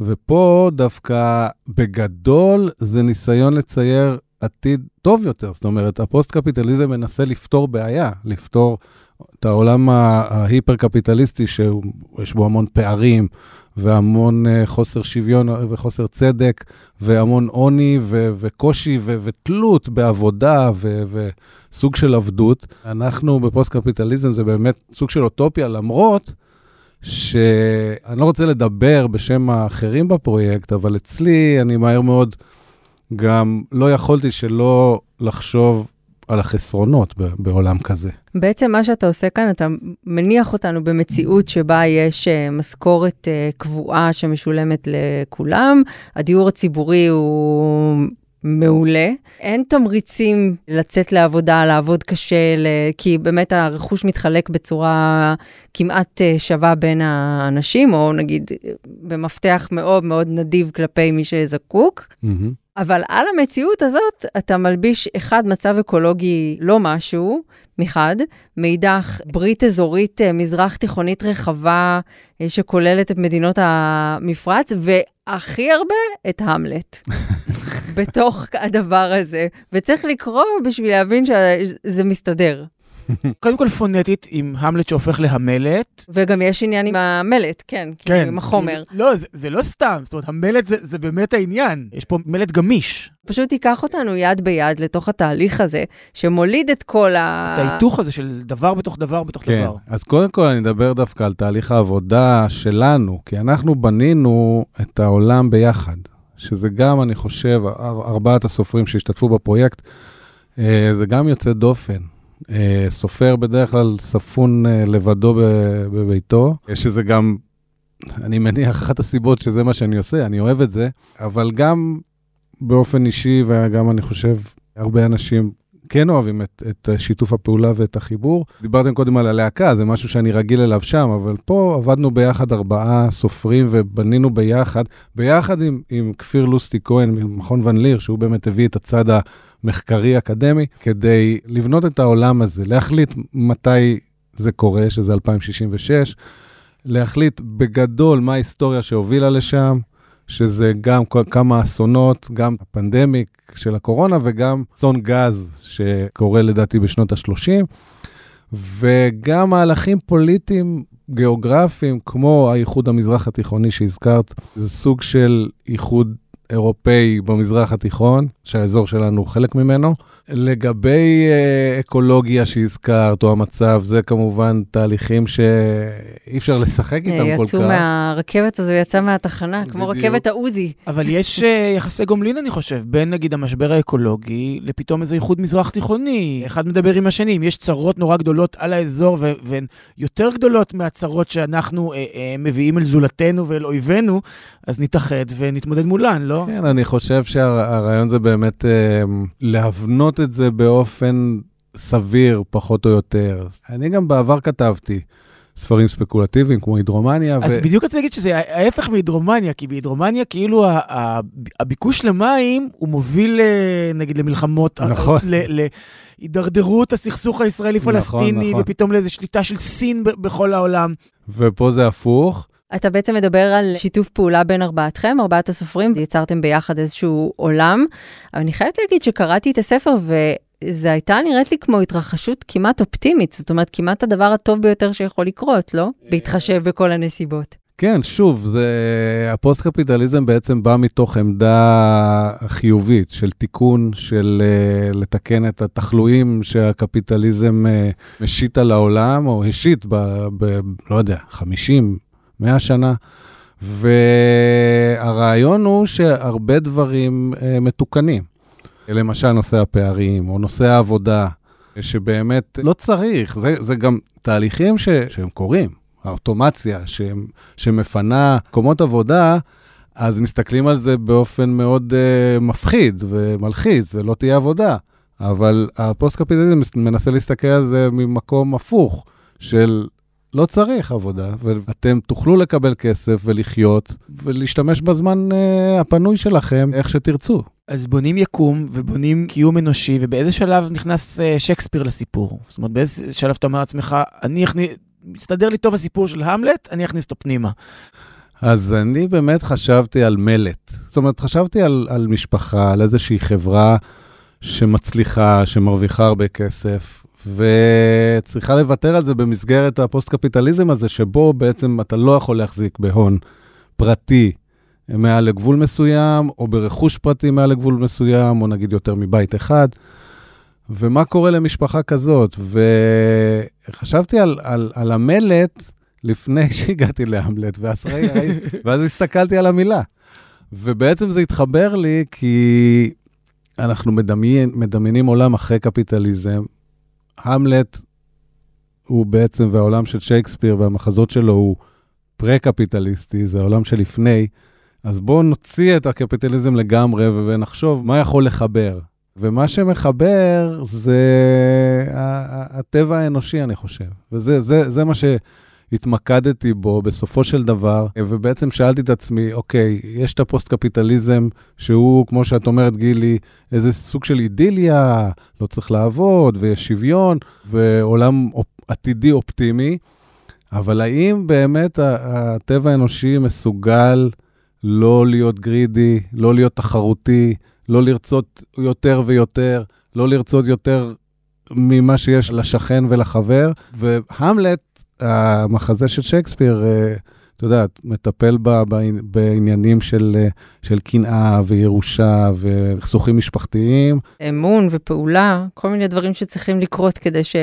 [SPEAKER 6] ופה דווקא בגדול זה ניסיון לצייר עתיד טוב יותר. זאת אומרת, הפוסט-קפיטליזם מנסה לפתור בעיה, לפתור את העולם ההיפר-קפיטליסטי, שיש בו המון פערים והמון אה, חוסר שוויון וחוסר צדק, והמון עוני ו- וקושי ו- ותלות בעבודה ו- וסוג של עבדות. אנחנו בפוסט-קפיטליזם זה באמת סוג של אוטופיה, למרות שאני לא רוצה לדבר בשם האחרים בפרויקט, אבל אצלי אני מהר מאוד גם לא יכולתי שלא לחשוב על החסרונות בעולם כזה.
[SPEAKER 3] בעצם מה שאתה עושה כאן, אתה מניח אותנו במציאות שבה יש אה, משכורת אה, קבועה שמשולמת לכולם, הדיור הציבורי הוא מעולה, אין תמריצים לצאת לעבודה, לעבוד קשה, כי באמת הרכוש מתחלק בצורה כמעט אה, שווה בין האנשים, או נגיד במפתח מאוד מאוד נדיב כלפי מי שזקוק.
[SPEAKER 6] מהמם.
[SPEAKER 3] אבל על המציאות הזאת אתה מלביש, אחד, מצב אקולוגי לא משהו, מחד, מאידך, ברית אזורית אה, מזרח תיכונית רחבה אה, שכוללת את מדינות המפרץ, והכי הרבה, את המלט. [laughs] בתוך הדבר הזה, וצריך לקרוא בשביל להבין שזה מסתדר.
[SPEAKER 2] קודם כל פונטית עם המלט שהופך להמלט.
[SPEAKER 3] וגם יש עניין עם המלט, כן, כן עם החומר.
[SPEAKER 2] כאילו, לא, זה, זה לא סתם, זאת אומרת, המלט זה, זה באמת העניין. יש פה מלט גמיש.
[SPEAKER 3] פשוט ייקח אותנו יד ביד לתוך התהליך הזה, שמוליד את כל ה...
[SPEAKER 2] את ההיתוך הזה של דבר בתוך דבר בתוך
[SPEAKER 6] כן,
[SPEAKER 2] דבר.
[SPEAKER 6] אז קודם כל אני אדבר דווקא על תהליך העבודה שלנו, כי אנחנו בנינו את העולם ביחד, שזה גם, אני חושב, אר- ארבעת הסופרים שהשתתפו בפרויקט, אה, זה גם יוצא דופן. אה, סופר בדרך כלל ספון אה, לבדו בביתו, שזה גם, אני מניח, אחת הסיבות שזה מה שאני עושה, אני אוהב את זה, אבל גם באופן אישי, וגם אני חושב, הרבה אנשים כן אוהבים את, את שיתוף הפעולה ואת החיבור. דיברתם קודם על הלהקה, זה משהו שאני רגיל אליו שם, אבל פה עבדנו ביחד ארבעה סופרים ובנינו ביחד, ביחד עם, עם כפיר לוסטי כהן ממכון ון ליר, שהוא באמת הביא את הצד המחקרי-אקדמי, כדי לבנות את העולם הזה, להחליט מתי זה קורה, שזה 2066, להחליט בגדול מה ההיסטוריה שהובילה לשם, שזה גם כמה אסונות, גם הפנדמיק של הקורונה וגם אסון גז שקורה לדעתי בשנות ה-30, וגם מהלכים פוליטיים גיאוגרפיים, כמו האיחוד המזרח התיכוני שהזכרת, זה סוג של איחוד אירופאי במזרח התיכון, שהאזור שלנו הוא חלק ממנו. לגבי אה, אקולוגיה שהזכרת, או המצב, זה כמובן תהליכים שאי אפשר לשחק איתם כל כך.
[SPEAKER 3] יצאו מהרכבת הזו, יצא מהתחנה, כמו
[SPEAKER 6] בדיוק.
[SPEAKER 3] רכבת העוזי.
[SPEAKER 2] אבל יש אה, יחסי גומלין, אני חושב, בין נגיד המשבר האקולוגי לפתאום איזה איחוד מזרח תיכוני. אחד מדבר עם השני, אם יש צרות נורא גדולות על האזור, ו- והן יותר גדולות מהצרות שאנחנו אה, אה, מביאים אל זולתנו ואל אויבינו, אז נתאחד ונתמודד מולן, לא?
[SPEAKER 6] כן, אני חושב שהרעיון זה באמת אה, להבנות את זה באופן סביר, פחות או יותר. אני גם בעבר כתבתי ספרים ספקולטיביים, כמו הידרומניה,
[SPEAKER 2] אז בדיוק רציתי להגיד שזה ההפך מהידרומניה, כי בהידרומניה כאילו הביקוש למים הוא מוביל אה, נגיד למלחמות,
[SPEAKER 6] נכון.
[SPEAKER 2] ל- להידרדרות הסכסוך הישראלי-פלסטיני,
[SPEAKER 6] נכון, נכון.
[SPEAKER 2] ופתאום לאיזו שליטה של סין בכל העולם.
[SPEAKER 6] ופה זה הפוך.
[SPEAKER 3] אתה בעצם מדבר על שיתוף פעולה בין ארבעתכם, ארבעת הסופרים, יצרתם ביחד איזשהו עולם. אבל אני חייבת להגיד שקראתי את הספר וזה הייתה נראית לי כמו התרחשות כמעט אופטימית, זאת אומרת, כמעט הדבר הטוב ביותר שיכול לקרות, לא? בהתחשב בכל הנסיבות.
[SPEAKER 6] כן, שוב, זה, הפוסט-קפיטליזם בעצם בא מתוך עמדה חיובית של תיקון, של אה, לתקן את התחלואים שהקפיטליזם אה, משית על העולם, או השית ב... ב לא יודע, 50, 100 שנה. והרעיון הוא שהרבה דברים אה, מתוקנים. למשל נושא הפערים, או נושא העבודה, שבאמת לא צריך, זה, זה גם תהליכים ש, שהם קורים. האוטומציה ש- שמפנה מקומות עבודה, אז מסתכלים על זה באופן מאוד uh, מפחיד ומלחיץ, ולא תהיה עבודה. אבל הפוסט-קפיטליזם מנסה להסתכל על זה ממקום הפוך, של לא צריך עבודה, ואתם תוכלו לקבל כסף ולחיות, ולהשתמש בזמן uh, הפנוי שלכם איך שתרצו.
[SPEAKER 2] אז בונים יקום ובונים קיום אנושי, ובאיזה שלב נכנס אה, שייקספיר לסיפור? זאת אומרת, באיזה שלב אתה אומר לעצמך, אני אכניס, מסתדר לי טוב הסיפור של המלט, אני אכניס אותו פנימה.
[SPEAKER 6] אז אני באמת חשבתי על מלט. זאת אומרת, חשבתי על, על משפחה, על איזושהי חברה שמצליחה, שמרוויחה הרבה כסף, וצריכה לוותר על זה במסגרת הפוסט-קפיטליזם הזה, שבו בעצם אתה לא יכול להחזיק בהון פרטי מעל לגבול מסוים, או ברכוש פרטי מעל לגבול מסוים, או נגיד יותר מבית אחד. ומה קורה למשפחה כזאת? וחשבתי על, על, על המלט לפני [laughs] שהגעתי להמלט, ואז, ראי, ראי, [laughs] ואז הסתכלתי על המילה. ובעצם זה התחבר לי כי אנחנו מדמיין, מדמיינים עולם אחרי קפיטליזם. המלט הוא בעצם, והעולם של שייקספיר והמחזות שלו הוא פרה-קפיטליסטי, זה העולם שלפני. אז בואו נוציא את הקפיטליזם לגמרי ונחשוב מה יכול לחבר. ומה שמחבר זה הטבע האנושי, אני חושב. וזה זה, זה מה שהתמקדתי בו בסופו של דבר, ובעצם שאלתי את עצמי, אוקיי, יש את הפוסט-קפיטליזם שהוא, כמו שאת אומרת, גילי, איזה סוג של אידיליה, לא צריך לעבוד, ויש שוויון, ועולם עתידי אופטימי, אבל האם באמת הטבע האנושי מסוגל לא להיות גרידי, לא להיות תחרותי, לא לרצות יותר ויותר, לא לרצות יותר ממה שיש לשכן ולחבר. והמלט, המחזה של שייקספיר, אה, את יודעת, מטפל בה בעניינים של, אה, של קנאה וירושה וסכסוכים משפחתיים.
[SPEAKER 3] אמון ופעולה, כל מיני דברים שצריכים לקרות כדי ש...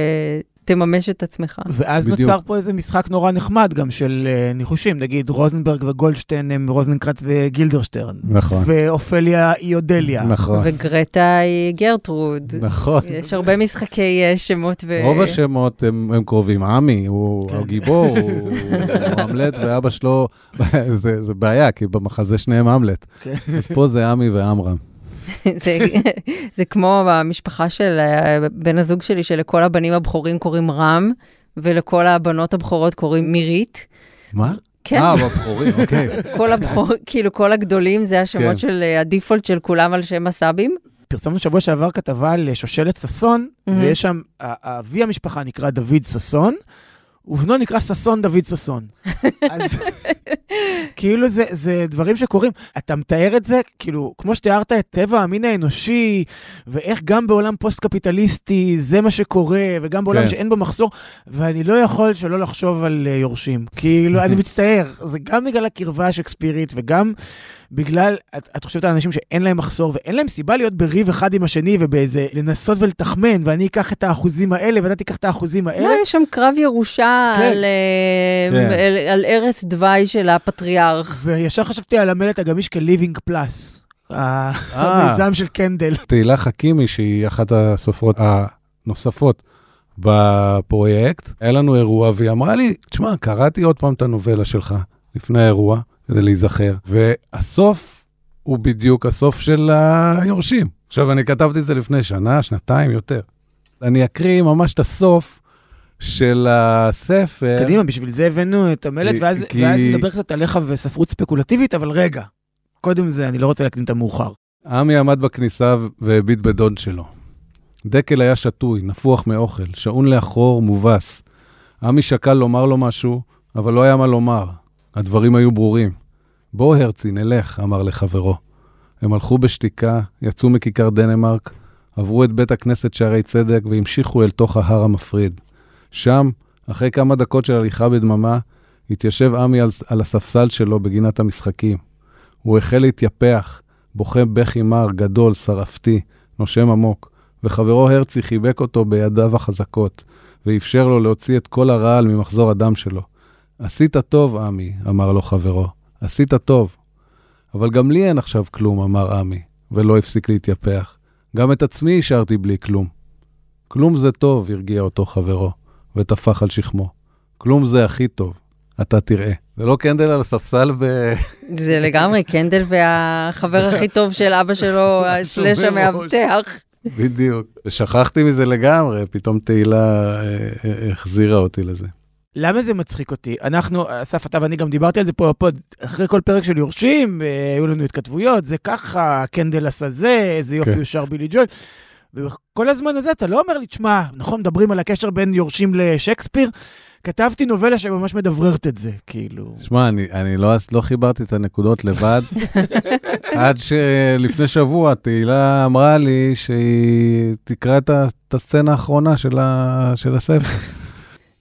[SPEAKER 3] תממש את עצמך.
[SPEAKER 2] ואז בדיוק. נוצר פה איזה משחק נורא נחמד גם של uh, ניחושים, נגיד רוזנברג וגולדשטיין הם רוזנקרץ וגילדרשטרן.
[SPEAKER 6] נכון.
[SPEAKER 2] ואופליה היא אודליה.
[SPEAKER 6] נכון.
[SPEAKER 3] וגרטה היא גרטרוד.
[SPEAKER 6] נכון.
[SPEAKER 3] יש הרבה משחקי uh, שמות ו...
[SPEAKER 6] רוב השמות הם, הם קרובים. עמי הוא כן. הגיבור, הוא המלט, ואבא שלו, [laughs] זה, זה בעיה, כי במחזה שניהם המלט. כן. אז פה זה עמי ועמרם.
[SPEAKER 3] זה, זה כמו במשפחה של אה, בן הזוג שלי, שלכל הבנים הבכורים קוראים רם, ולכל הבנות הבכורות קוראים מירית.
[SPEAKER 6] מה?
[SPEAKER 3] כן.
[SPEAKER 6] אה, בבחורים, אוקיי. [laughs]
[SPEAKER 3] כל הבחור, כאילו כל הגדולים, זה השמות כן. של אה, הדיפולט של כולם על שם הסבים.
[SPEAKER 2] פרסמנו שבוע שעבר כתבה על שושלת ששון, mm-hmm. ויש שם, אבי המשפחה נקרא דוד ששון, ובנו נקרא ששון דוד ששון. [laughs] אז כאילו זה, זה דברים שקורים. אתה מתאר את זה, כאילו, כמו שתיארת את טבע המין האנושי, ואיך גם בעולם פוסט-קפיטליסטי זה מה שקורה, וגם בעולם כן. שאין בו מחסור, ואני לא יכול שלא לחשוב על uh, יורשים. כאילו, אני מצטער, זה גם בגלל הקרבה השקספירית, וגם... בגלל, את, את חושבת על אנשים שאין להם מחסור ואין להם סיבה להיות בריב אחד עם השני ובאיזה לנסות ולתחמן, ואני אקח את האחוזים האלה ואתה תיקח את האחוזים האלה.
[SPEAKER 3] לא, יש שם קרב ירושה כן. על, אה, כן. על, על ערש דווי של הפטריארך.
[SPEAKER 2] וישר חשבתי על המלט הגמיש כ-living plus. אה. המיזם של קנדל.
[SPEAKER 6] תהילה חכימי, שהיא אחת הסופרות הנוספות בפרויקט, היה לנו אירוע, והיא אמרה לי, תשמע, קראתי עוד פעם את הנובלה שלך לפני האירוע, כדי להיזכר. והסוף הוא בדיוק הסוף של היורשים. עכשיו, אני כתבתי את זה לפני שנה, שנתיים, יותר. אני אקריא ממש את הסוף של הספר.
[SPEAKER 2] קדימה, בשביל זה הבאנו את המלט, ואז, כי... ואז נדבר קצת עליך וספרות ספקולטיבית, אבל רגע, קודם זה, אני לא רוצה להקדים את המאוחר.
[SPEAKER 6] עמי עמד בכניסה והביט בדוד שלו. דקל היה שתוי, נפוח מאוכל, שעון לאחור, מובס. עמי שקל לומר לו משהו, אבל לא היה מה לומר. הדברים היו ברורים. בוא, הרצי, נלך, אמר לחברו. הם הלכו בשתיקה, יצאו מכיכר דנמרק, עברו את בית הכנסת שערי צדק והמשיכו אל תוך ההר המפריד. שם, אחרי כמה דקות של הליכה בדממה, התיישב עמי על, על הספסל שלו בגינת המשחקים. הוא החל להתייפח, בוכה בכי מר, גדול, שרפתי, נושם עמוק, וחברו הרצי חיבק אותו בידיו החזקות, ואפשר לו להוציא את כל הרעל ממחזור הדם שלו. עשית טוב, עמי, אמר לו חברו. עשית טוב. אבל גם לי אין עכשיו כלום, אמר עמי, ולא הפסיק להתייפח. גם את עצמי השארתי בלי כלום. כלום זה טוב, הרגיע אותו חברו, וטפח על שכמו. כלום זה הכי טוב, אתה תראה. זה לא קנדל על הספסל ב...
[SPEAKER 3] זה לגמרי, קנדל והחבר הכי טוב של אבא שלו, [laughs] סלאש המאבטח.
[SPEAKER 6] בדיוק. ושכחתי מזה לגמרי, פתאום תהילה אה, אה, החזירה אותי לזה.
[SPEAKER 2] למה זה מצחיק אותי? אנחנו, אסף, אתה ואני גם דיברתי על זה פה בפוד, אחרי כל פרק של יורשים, אה, היו לנו התכתבויות, זה ככה, קנדל עשה זה, איזה יופי כן. הוא שר בילי ג'ול. וכל הזמן הזה אתה לא אומר לי, תשמע, נכון, מדברים על הקשר בין יורשים לשייקספיר? כתבתי נובלה שממש מדבררת את זה, כאילו.
[SPEAKER 6] שמע, אני, אני לא, לא חיברתי את הנקודות לבד, [laughs] עד שלפני שבוע תהילה אמרה לי שהיא תקרא את הסצנה האחרונה של, ה, של הספר.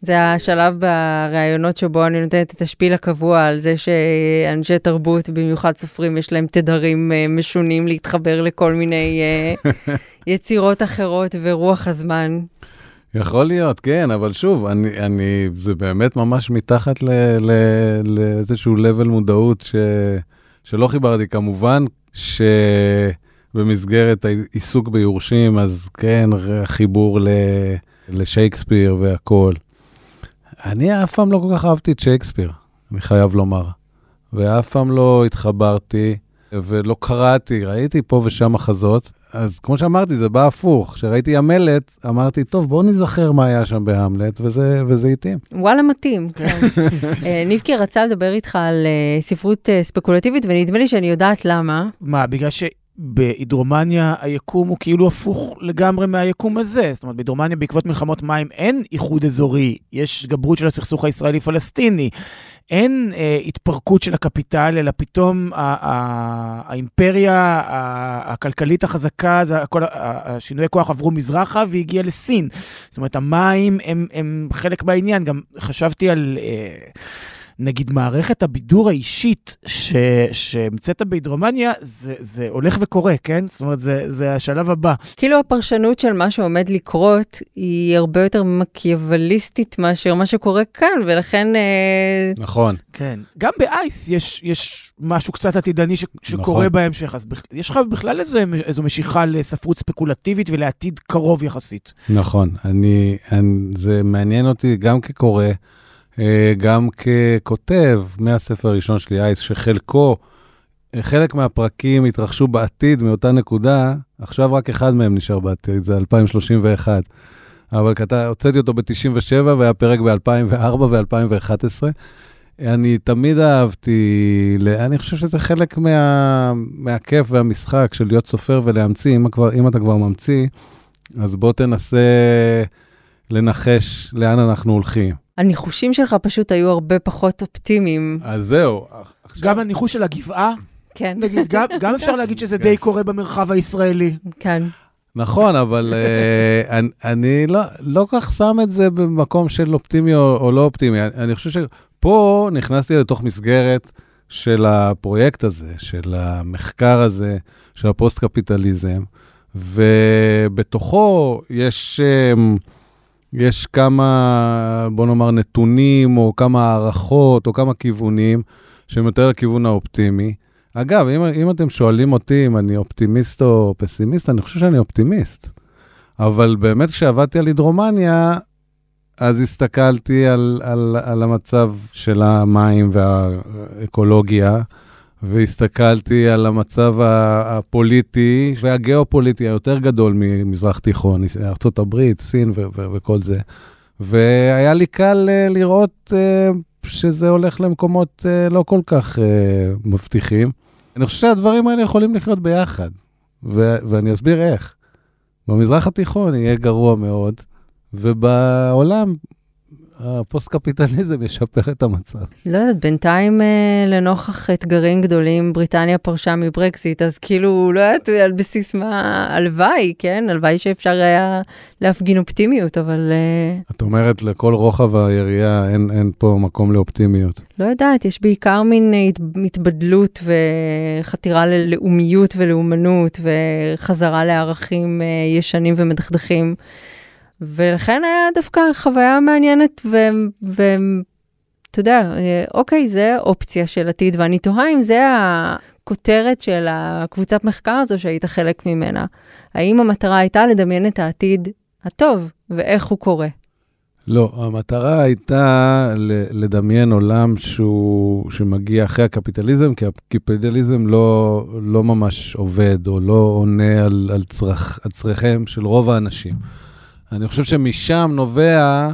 [SPEAKER 3] זה השלב בראיונות שבו אני נותנת את השפיל הקבוע על זה שאנשי תרבות, במיוחד סופרים, יש להם תדרים אה, משונים להתחבר לכל מיני אה, [laughs] יצירות אחרות ורוח הזמן.
[SPEAKER 6] יכול להיות, כן, אבל שוב, אני, אני, זה באמת ממש מתחת לאיזשהו level מודעות ש, שלא חיברתי. כמובן שבמסגרת העיסוק ביורשים, אז כן, חיבור ל, לשייקספיר והכול. אני אף פעם לא כל כך אהבתי את שייקספיר, אני חייב לומר. ואף פעם לא התחברתי ולא קראתי, ראיתי פה ושם מחזות. אז כמו שאמרתי, זה בא הפוך. כשראיתי המלט, אמרתי, טוב, בואו נזכר מה היה שם בהמלט, וזה, וזה התאים.
[SPEAKER 3] וואלה, מתאים, כן. [laughs] אה, ניבקי רצה לדבר איתך על אה, ספרות אה, ספקולטיבית, ונדמה לי שאני יודעת למה.
[SPEAKER 2] מה, בגלל שבהידרומניה היקום הוא כאילו הפוך לגמרי מהיקום הזה. זאת אומרת, בהידרומניה בעקבות מלחמות מים אין איחוד אזורי, יש גברות של הסכסוך הישראלי-פלסטיני. אין אה, התפרקות של הקפיטל, אלא פתאום ה- ה- האימפריה הכלכלית החזקה, זה הכל, ה- השינויי כוח עברו מזרחה והגיע לסין. זאת אומרת, המים הם, הם חלק מהעניין. גם חשבתי על... אה, נגיד מערכת הבידור האישית ש- שהמצאת בהידרומניה, זה, זה הולך וקורה, כן? זאת אומרת, זה, זה השלב הבא.
[SPEAKER 3] כאילו הפרשנות של מה שעומד לקרות היא הרבה יותר מקיאווליסטית מאשר מה שקורה כאן, ולכן... אה,
[SPEAKER 6] נכון.
[SPEAKER 2] כן. גם באייס יש, יש משהו קצת עתידני ש, שקורה
[SPEAKER 6] נכון.
[SPEAKER 2] בהמשך, אז בכ- יש לך בכלל איזה, איזו משיכה לספרות ספקולטיבית ולעתיד קרוב יחסית.
[SPEAKER 6] נכון, אני, אני, זה מעניין אותי גם כקורא, גם ככותב מהספר הראשון שלי, אייס, שחלקו, אה, חלק מהפרקים התרחשו בעתיד מאותה נקודה, עכשיו רק אחד מהם נשאר בעתיד, זה 2031. אבל כתב, הוצאתי אותו ב-97 והיה פרק ב-2004 ו-2011. אני תמיד אהבתי, אני חושב שזה חלק מה, מהכיף והמשחק של להיות סופר ולהמציא, אם, כבר, אם אתה כבר ממציא, אז בוא תנסה לנחש לאן אנחנו הולכים.
[SPEAKER 3] הניחושים שלך פשוט היו הרבה פחות אופטימיים.
[SPEAKER 6] אז זהו.
[SPEAKER 2] גם הניחוש של הגבעה,
[SPEAKER 3] כן,
[SPEAKER 2] נגיד, גם, גם אפשר להגיד שזה די קורה במרחב הישראלי.
[SPEAKER 3] כן.
[SPEAKER 6] נכון, אבל uh, [laughs] אני, אני לא, לא כך שם את זה במקום של אופטימי או, או לא אופטימי. אני, אני חושב שפה נכנסתי לתוך מסגרת של הפרויקט הזה, של המחקר הזה, של הפוסט-קפיטליזם, ובתוכו יש, um, יש כמה, בוא נאמר, נתונים, או כמה הערכות, או כמה כיוונים, שהם יותר לכיוון האופטימי. אגב, אם, אם אתם שואלים אותי אם אני אופטימיסט או פסימיסט, אני חושב שאני אופטימיסט. אבל באמת כשעבדתי על הידרומניה, אז הסתכלתי על, על, על המצב של המים והאקולוגיה, והסתכלתי על המצב הפוליטי והגיאופוליטי היותר גדול ממזרח תיכון, ארה"ב, סין ו- ו- וכל זה. והיה לי קל אה, לראות אה, שזה הולך למקומות אה, לא כל כך אה, מבטיחים. אני חושב שהדברים האלה יכולים לחיות ביחד, ו- ואני אסביר איך. במזרח התיכון יהיה גרוע מאוד, ובעולם הפוסט-קפיטליזם ישפר את המצב.
[SPEAKER 3] לא יודעת, בינתיים אה, לנוכח אתגרים גדולים, בריטניה פרשה מברקזיט, אז כאילו, לא יודעת על בסיס מה, הלוואי, כן? הלוואי שאפשר היה להפגין אופטימיות, אבל אה,
[SPEAKER 6] את אומרת, לכל רוחב היריעה אין, אין פה מקום לאופטימיות.
[SPEAKER 3] לא יודעת, יש בעיקר מין אה, הת- התבדלות וחתירה ללאומיות ולאומנות וחזרה לערכים ישנים ומדכדכים. ולכן היה דווקא חוויה מעניינת, ואתה יודע, אה, אוקיי, זה אופציה של עתיד, ואני תוהה אם זה הכותרת של הקבוצת מחקר הזו שהיית חלק ממנה. האם המטרה הייתה לדמיין את העתיד הטוב, ואיך הוא קורה?
[SPEAKER 6] לא, המטרה הייתה לדמיין עולם שהוא, שמגיע אחרי הקפיטליזם, כי הקפיטליזם לא, לא ממש עובד או לא עונה על, על צרכיהם של רוב האנשים. אני חושב שמשם נובע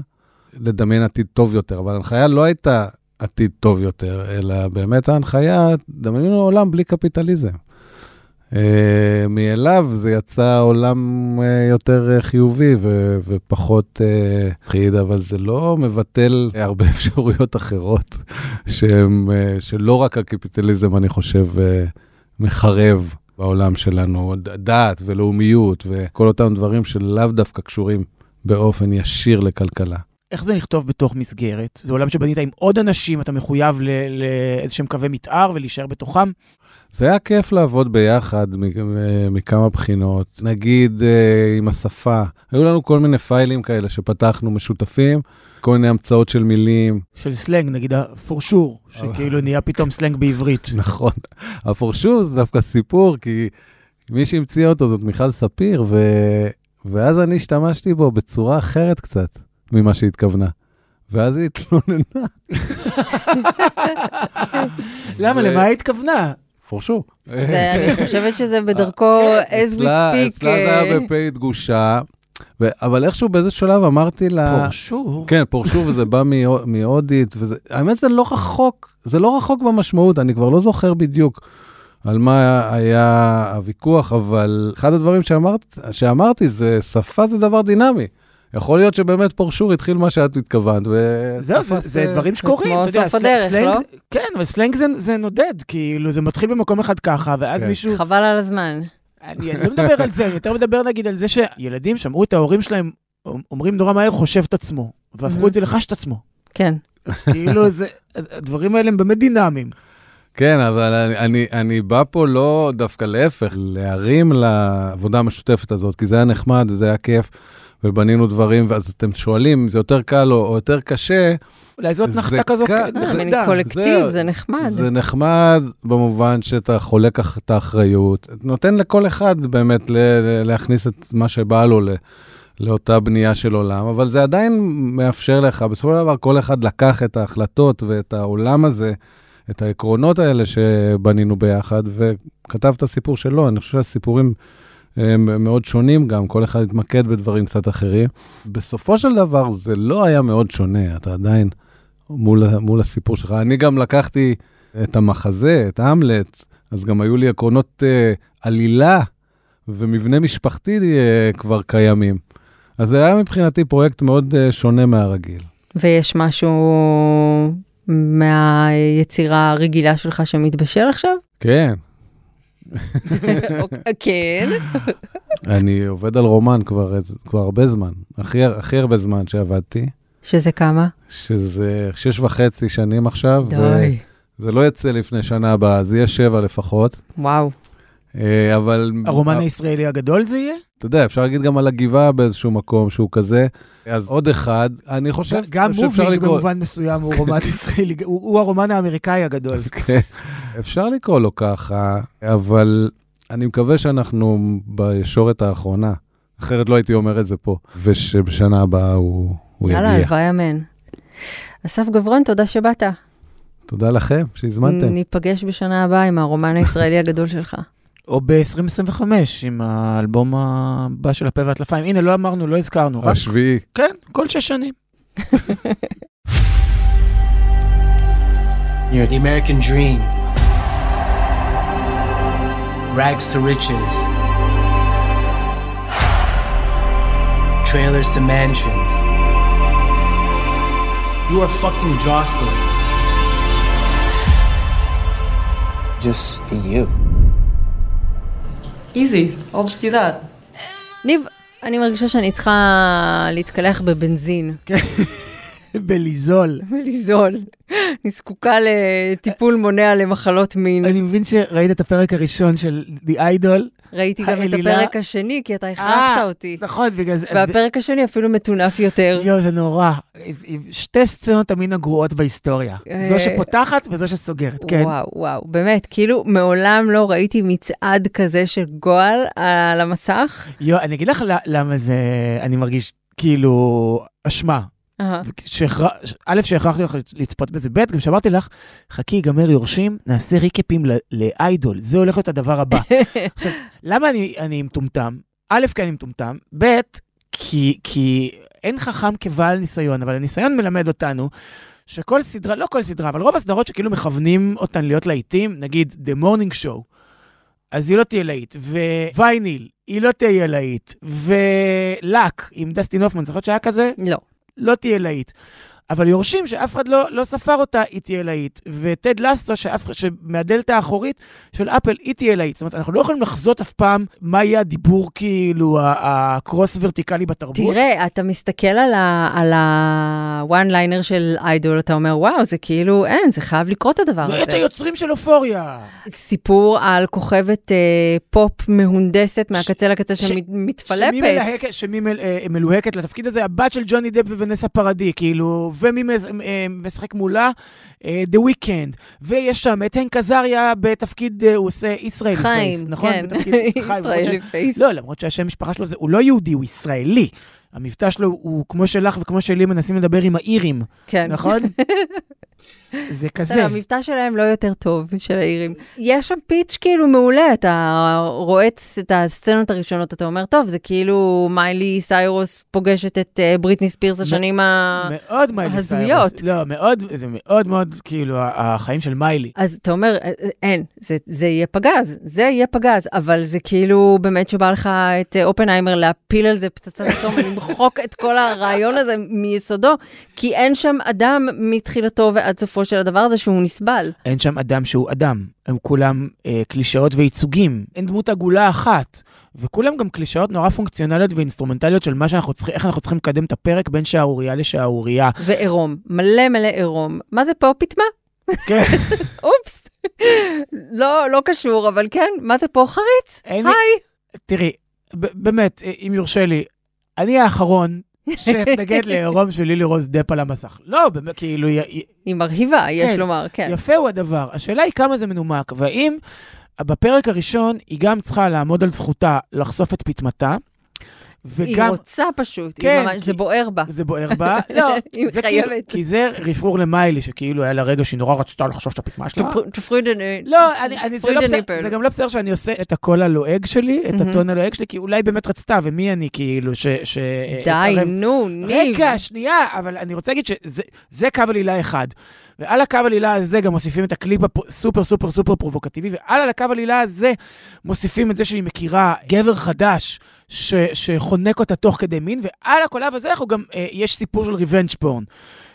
[SPEAKER 6] לדמיין עתיד טוב יותר, אבל ההנחיה לא הייתה עתיד טוב יותר, אלא באמת ההנחיה, דמיינו עולם בלי קפיטליזם. אה, מאליו זה יצא עולם אה, יותר אה, חיובי ו- ופחות חיד, אבל זה לא מבטל הרבה [laughs] אפשרויות אחרות, שהם, אה, שלא רק הקפיטליזם, אני חושב, אה, מחרב בעולם שלנו, דת ולאומיות וכל אותם דברים שלאו דווקא קשורים באופן ישיר לכלכלה.
[SPEAKER 2] איך זה לכתוב בתוך מסגרת? זה עולם שבנית עם עוד אנשים, אתה מחויב לאיזשהם קווי מתאר ולהישאר בתוכם?
[SPEAKER 6] זה היה כיף לעבוד ביחד מכמה בחינות. נגיד אה, עם השפה, היו לנו כל מיני פיילים כאלה שפתחנו משותפים, כל מיני המצאות של מילים.
[SPEAKER 2] של סלנג, נגיד ה for sure, שכאילו נהיה פתאום סלנג בעברית. [laughs]
[SPEAKER 6] נכון. ה for sure זה דווקא סיפור, כי מי שהמציא אותו זאת מיכל ספיר, ו... ואז אני השתמשתי בו בצורה אחרת קצת ממה שהתכוונה. ואז היא התלוננה, [laughs]
[SPEAKER 2] למה? למה היא התכוונה?
[SPEAKER 6] פורשור.
[SPEAKER 3] זה, אני חושבת שזה בדרכו, [laughs] as we speak.
[SPEAKER 6] אצלה זה היה
[SPEAKER 3] אה,
[SPEAKER 6] בפ' דגושה, ו... אבל איכשהו באיזה שלב אמרתי לה...
[SPEAKER 2] פורשור?
[SPEAKER 6] כן, פורשור, וזה בא מהוד- מהודית, וזה... האמת זה לא רחוק, זה לא רחוק במשמעות, אני כבר לא זוכר בדיוק על מה היה הוויכוח, אבל אחד הדברים שאמרת, שאמרתי זה, שפה זה דבר דינמי. יכול להיות שבאמת for sure התחיל מה שאת התכוונת, ו...
[SPEAKER 2] זהו, זה-
[SPEAKER 6] תפס,
[SPEAKER 2] זה
[SPEAKER 6] אה,
[SPEAKER 2] דברים שקורים,
[SPEAKER 3] כמו סוף הדרך,
[SPEAKER 2] סלנג
[SPEAKER 3] לא?
[SPEAKER 2] כן, אבל סלנג זה- זה נודד, כאילו, זה מתחיל במקום אחד ככה, ואז
[SPEAKER 6] כן.
[SPEAKER 2] מישהו...
[SPEAKER 3] חבל על הזמן.
[SPEAKER 2] אני לא מדבר על זה, אני יותר מדבר נגיד על זה שילדים שמעו את ההורים שלהם אומרים נורא מהר חושב את עצמו, והפכו את זה לחש את עצמו.
[SPEAKER 3] כן.
[SPEAKER 2] כאילו, זה, הדברים האלה הם באמת דינמיים.
[SPEAKER 6] כן, אבל אני, אני, אני בא פה לא דווקא להפך, להרים לעבודה המשותפת הזאת, כי זה היה נחמד וזה היה כיף, ובנינו דברים, ואז אתם שואלים אם זה יותר קל או, או יותר קשה.
[SPEAKER 2] אולי זאת
[SPEAKER 6] זה
[SPEAKER 2] נחתה כזו
[SPEAKER 3] אה, מין. קולקטיב,
[SPEAKER 6] זהו,
[SPEAKER 3] זה נחמד.
[SPEAKER 6] זה נחמד במובן שאתה חולק את האחריות, נותן לכל אחד באמת להכניס את מה שבא לו לאותה בנייה של עולם, אבל זה עדיין מאפשר לך, בסופו של דבר כל אחד לקח את ההחלטות ואת העולם הזה, את העקרונות האלה שבנינו ביחד, וכתב את הסיפור שלו. אני חושב שהסיפורים הם מאוד שונים גם, כל אחד התמקד בדברים קצת אחרים. בסופו של דבר זה לא היה מאוד שונה, אתה עדיין מול, מול הסיפור שלך. אני גם לקחתי את המחזה, את המלט, אז גם היו לי עקרונות אה, עלילה ומבנה משפחתי אה, כבר קיימים. אז זה היה מבחינתי פרויקט מאוד אה, שונה מהרגיל.
[SPEAKER 3] ויש משהו מהיצירה הרגילה שלך שמתבשל עכשיו?
[SPEAKER 6] כן,
[SPEAKER 3] כן.
[SPEAKER 6] אני עובד על רומן כבר, כבר הרבה זמן, הכי, הכי הרבה זמן שעבדתי,
[SPEAKER 3] שזה כמה?
[SPEAKER 6] שזה שש וחצי שנים עכשיו,
[SPEAKER 3] די.
[SPEAKER 6] וזה לא יצא לפני שנה הבאה, זה יהיה שבע לפחות,
[SPEAKER 3] וואו.
[SPEAKER 6] אה, אבל...
[SPEAKER 2] הרומן הישראלי הגדול זה יהיה?
[SPEAKER 6] אתה יודע, אפשר להגיד גם על הגבעה באיזשהו מקום שהוא כזה. אז עוד אחד, אני חושב
[SPEAKER 2] גם
[SPEAKER 6] שאפשר
[SPEAKER 2] מובינג
[SPEAKER 6] לקרוא,
[SPEAKER 2] במובן מסוים הוא רומן [laughs] ישראלי, הוא הוא הרומן האמריקאי הגדול.
[SPEAKER 6] אפשר לקרוא לו ככה, אבל אני מקווה שאנחנו בישורת האחרונה, אחרת לא הייתי אומר את זה פה, ושבשנה הבאה הוא, הוא
[SPEAKER 3] יאללה,
[SPEAKER 6] יגיע.
[SPEAKER 3] הלוואי אמן. אסף גברון, תודה שבאת.
[SPEAKER 6] תודה לכם שהזמנתם.
[SPEAKER 3] ניפגש בשנה הבאה עם הרומן הישראלי הגדול שלך. [laughs]
[SPEAKER 2] או ב-2025, עם האלבום הבא של הפה והטלפיים. הנה, לא אמרנו, לא הזכרנו. רק,
[SPEAKER 6] השביעי.
[SPEAKER 2] כן, כל שש שנים. [laughs]
[SPEAKER 7] The American dream. Rags to riches. Trailers to mansions. You are fucking Jocelyn. Just be you.
[SPEAKER 8] Easy. I'll just do that.
[SPEAKER 3] ניב, אני מרגישה שאני צריכה להתקלח בבנזין
[SPEAKER 2] בליזול.
[SPEAKER 3] ולזול. אני זקוקה לטיפול מונע למחלות מין.
[SPEAKER 2] אני מבין שראית את הפרק הראשון של The Idol.
[SPEAKER 3] ראיתי גם את הפרק השני, כי אתה
[SPEAKER 2] אה,
[SPEAKER 3] הכרחת אותי.
[SPEAKER 2] נכון, בגלל זה.
[SPEAKER 3] והפרק השני אפילו מטונף יותר.
[SPEAKER 2] יואו, זה נורא. שתי סצנות המין הגרועות בהיסטוריה.
[SPEAKER 3] אה,
[SPEAKER 2] זו שפותחת וזו שסוגרת, כן.
[SPEAKER 3] וואו, וואו, באמת, כאילו, מעולם לא ראיתי מצעד כזה של גועל על המסך.
[SPEAKER 2] יואו, אני אגיד לך למה זה, אני מרגיש כאילו אשמה. א', שהכרחתי לך לצפות בזה, ב', גם שאמרתי לך, חכי, ייגמר יורשים, נעשה ריקאפים לאיידול, זה הולך להיות הדבר הבא. [laughs] עכשיו, למה אני, מטומטם? א', כי אני מטומטם, ב', כי, כי אין חכם כבעל ניסיון, אבל הניסיון מלמד אותנו שכל סדרה, לא כל סדרה, אבל רוב הסדרות שכאילו מכוונים אותן להיות להיטים, נגיד The Morning Show, אז היא לא תהיה להיט. ווייניל, היא לא תהיה להיט. ו Luck, עם דסטין הופמן, זוכרת שהיה כזה?
[SPEAKER 3] לא.
[SPEAKER 2] לא תהיה להיט. אבל יורשים, שאף אחד לא, לא ספר אותה, היא תהיה להיט. וטד לסטו, שאף, שמהדלת האחורית של אפל, היא תהיה להיט. זאת אומרת, אנחנו לא יכולים לחזות אף פעם מה יהיה הדיבור, כאילו, ה cross ורטיקלי בתרבות.
[SPEAKER 3] תראה, אתה מסתכל על ה one liner של Idol, אתה אומר, וואו, זה כאילו, אין, זה חייב לקרות הדבר הזה.
[SPEAKER 2] היוצרים של אופוריה.
[SPEAKER 3] סיפור על כוכבת אה, פופ מהונדסת מהקצה לקצה
[SPEAKER 2] ש-
[SPEAKER 3] שמתפלפת.
[SPEAKER 2] שמי מלהקת, שמי מל, אה, מלוהקת לתפקיד הזה? הבת של ג'וני דפ וונסה פרדי, כאילו, ומי אה, משחק מולה? אה, The Weeknd. ויש שם את הנק עזריה בתפקיד, אה, הוא עושה ישראלי face, נכון?
[SPEAKER 3] כן,
[SPEAKER 2] בתפקיד- חיים, למרות
[SPEAKER 3] ישראלי face.
[SPEAKER 2] לא, למרות שהשם משפחה שלו זה, הוא לא יהודי, הוא ישראלי. המבטא שלו הוא כמו שלך וכמו שלי מנסים לדבר עם האירים,
[SPEAKER 3] כן.
[SPEAKER 2] נכון? [laughs] זה כזה.
[SPEAKER 3] בסדר, המבטא שלהם לא יותר טוב, של האירים. יש שם pitch כאילו מעולה, אתה רואה את הסצנות הראשונות, אתה אומר, טוב, זה כאילו מיילי סיירוס פוגשת את אה, בריטני ספירס השנים ה...
[SPEAKER 2] מאוד מיילי
[SPEAKER 3] הזויות.
[SPEAKER 2] סיירוס. לא, מאוד, זה מאוד מאוד, כאילו, החיים של מיילי.
[SPEAKER 3] אז אתה אומר, אה, אה, אין, זה, זה יהיה פגז, זה יהיה פגז, אבל זה כאילו באמת שבא לך את אופנהיימר להפיל על זה פצצת אטום [laughs] ולמחוק את כל הרעיון הזה מיסודו, כי אין שם אדם מתחילתו ועד סופו של הדבר הזה שהוא נסבל.
[SPEAKER 2] אין שם אדם שהוא אדם, הם כולם אה, קלישאות וייצוגים. אין דמות עגולה אחת, וכולם גם קלישאות נורא פונקציונליות ואינסטרומנטליות של מה שאנחנו צריכים, איך אנחנו צריכים לקדם את הפרק בין שערורייה לשערורייה.
[SPEAKER 3] ועירום, מלא מלא עירום. מה זה פה פיטמה?
[SPEAKER 2] כן, [laughs]
[SPEAKER 3] אופס. לא, לא קשור, אבל כן, מה זה פה חריץ? היי.
[SPEAKER 2] תראי, באמת, אם יורשה לי, אני האחרון שאתנגד [laughs] לעירום של לילי רוז דפ על המסך. לא, באמת, כאילו,
[SPEAKER 3] היא מרהיבה, יש
[SPEAKER 2] כן.
[SPEAKER 3] לומר, כן.
[SPEAKER 2] יפה הוא הדבר. השאלה היא כמה זה מנומק, והאם בפרק הראשון היא גם צריכה לעמוד על זכותה לחשוף את פטמתה,
[SPEAKER 3] היא
[SPEAKER 2] וגם...
[SPEAKER 3] רוצה פשוט,
[SPEAKER 2] כן,
[SPEAKER 3] היא ממש,
[SPEAKER 2] כי-
[SPEAKER 3] זה בוער בה.
[SPEAKER 2] זה בוער בה. [laughs] לא,
[SPEAKER 3] היא
[SPEAKER 2] זה כאילו. כי זה רפרור למיילי, שכאילו היה לה רגע שהיא נורא רצתה לחשוב את הפטמה שלה.
[SPEAKER 3] תפריד
[SPEAKER 2] לא, אני, אני, זה, לא בסדר. זה גם לא בסדר שאני עושה את הקול הלועג שלי, את. הטון הלועג שלי, כי אולי באמת רצתה, ומי אני כאילו, ש... ש
[SPEAKER 3] די. נו, ניב.
[SPEAKER 2] רגע, שנייה, אבל אני רוצה להגיד שזה זה קו עלילה אחד. ועל הקו עלילה הזה גם מוסיפים את הקליפ הסופר סופר סופר פרובוקטיבי, ועל הקו עלילה הזה מוסיפים את זה שהיא מכירה גבר חדש ש, שחונק אותה תוך כדי מין, ועל הקולב הזה אנחנו גם, אה, יש סיפור של revenge porn.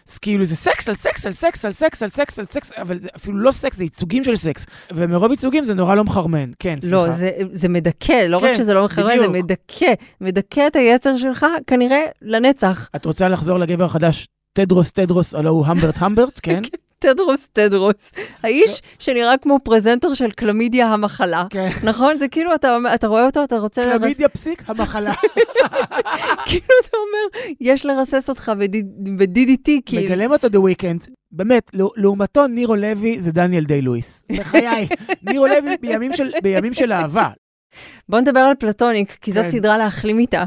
[SPEAKER 2] אז כאילו זה סקס על סקס על סקס על סקס על סקס על סקס, אבל זה אפילו לא סקס, זה ייצוגים של סקס. ומרוב ייצוגים זה נורא לא מחרמן. כן, סליחה.
[SPEAKER 3] לא, זה, זה מדכא, לא רק
[SPEAKER 2] כן,
[SPEAKER 3] שזה לא מחרמן, זה. מדכא. מדכא את היצר שלך, כנראה, לנצח.
[SPEAKER 2] את רוצה לחזור לגבר החדש, תדרוס תדרוס, הלו הוא המברט המברט, כן? [laughs]
[SPEAKER 3] תדרוס, תדרוס. האיש שנראה כמו פרזנטור של קלמידיה המחלה.
[SPEAKER 2] כן.
[SPEAKER 3] נכון? זה כאילו, אתה, אתה רואה אותו, אתה רוצה לרס...
[SPEAKER 2] קלמידיה פסיק, המחלה. [laughs]
[SPEAKER 3] כאילו, אתה אומר, יש לרסס אותך ב-DDT, כאילו.
[SPEAKER 2] מגלם אותו The Weeknd, באמת, לא- לעומתו נירו לוי זה דניאל דיי לואיס. בחיי, [laughs] נירו לוי בימים של- בימים של אהבה.
[SPEAKER 3] בוא נדבר על פלטוניק, כי זאת
[SPEAKER 2] כן.
[SPEAKER 3] סדרה להחלים איתה.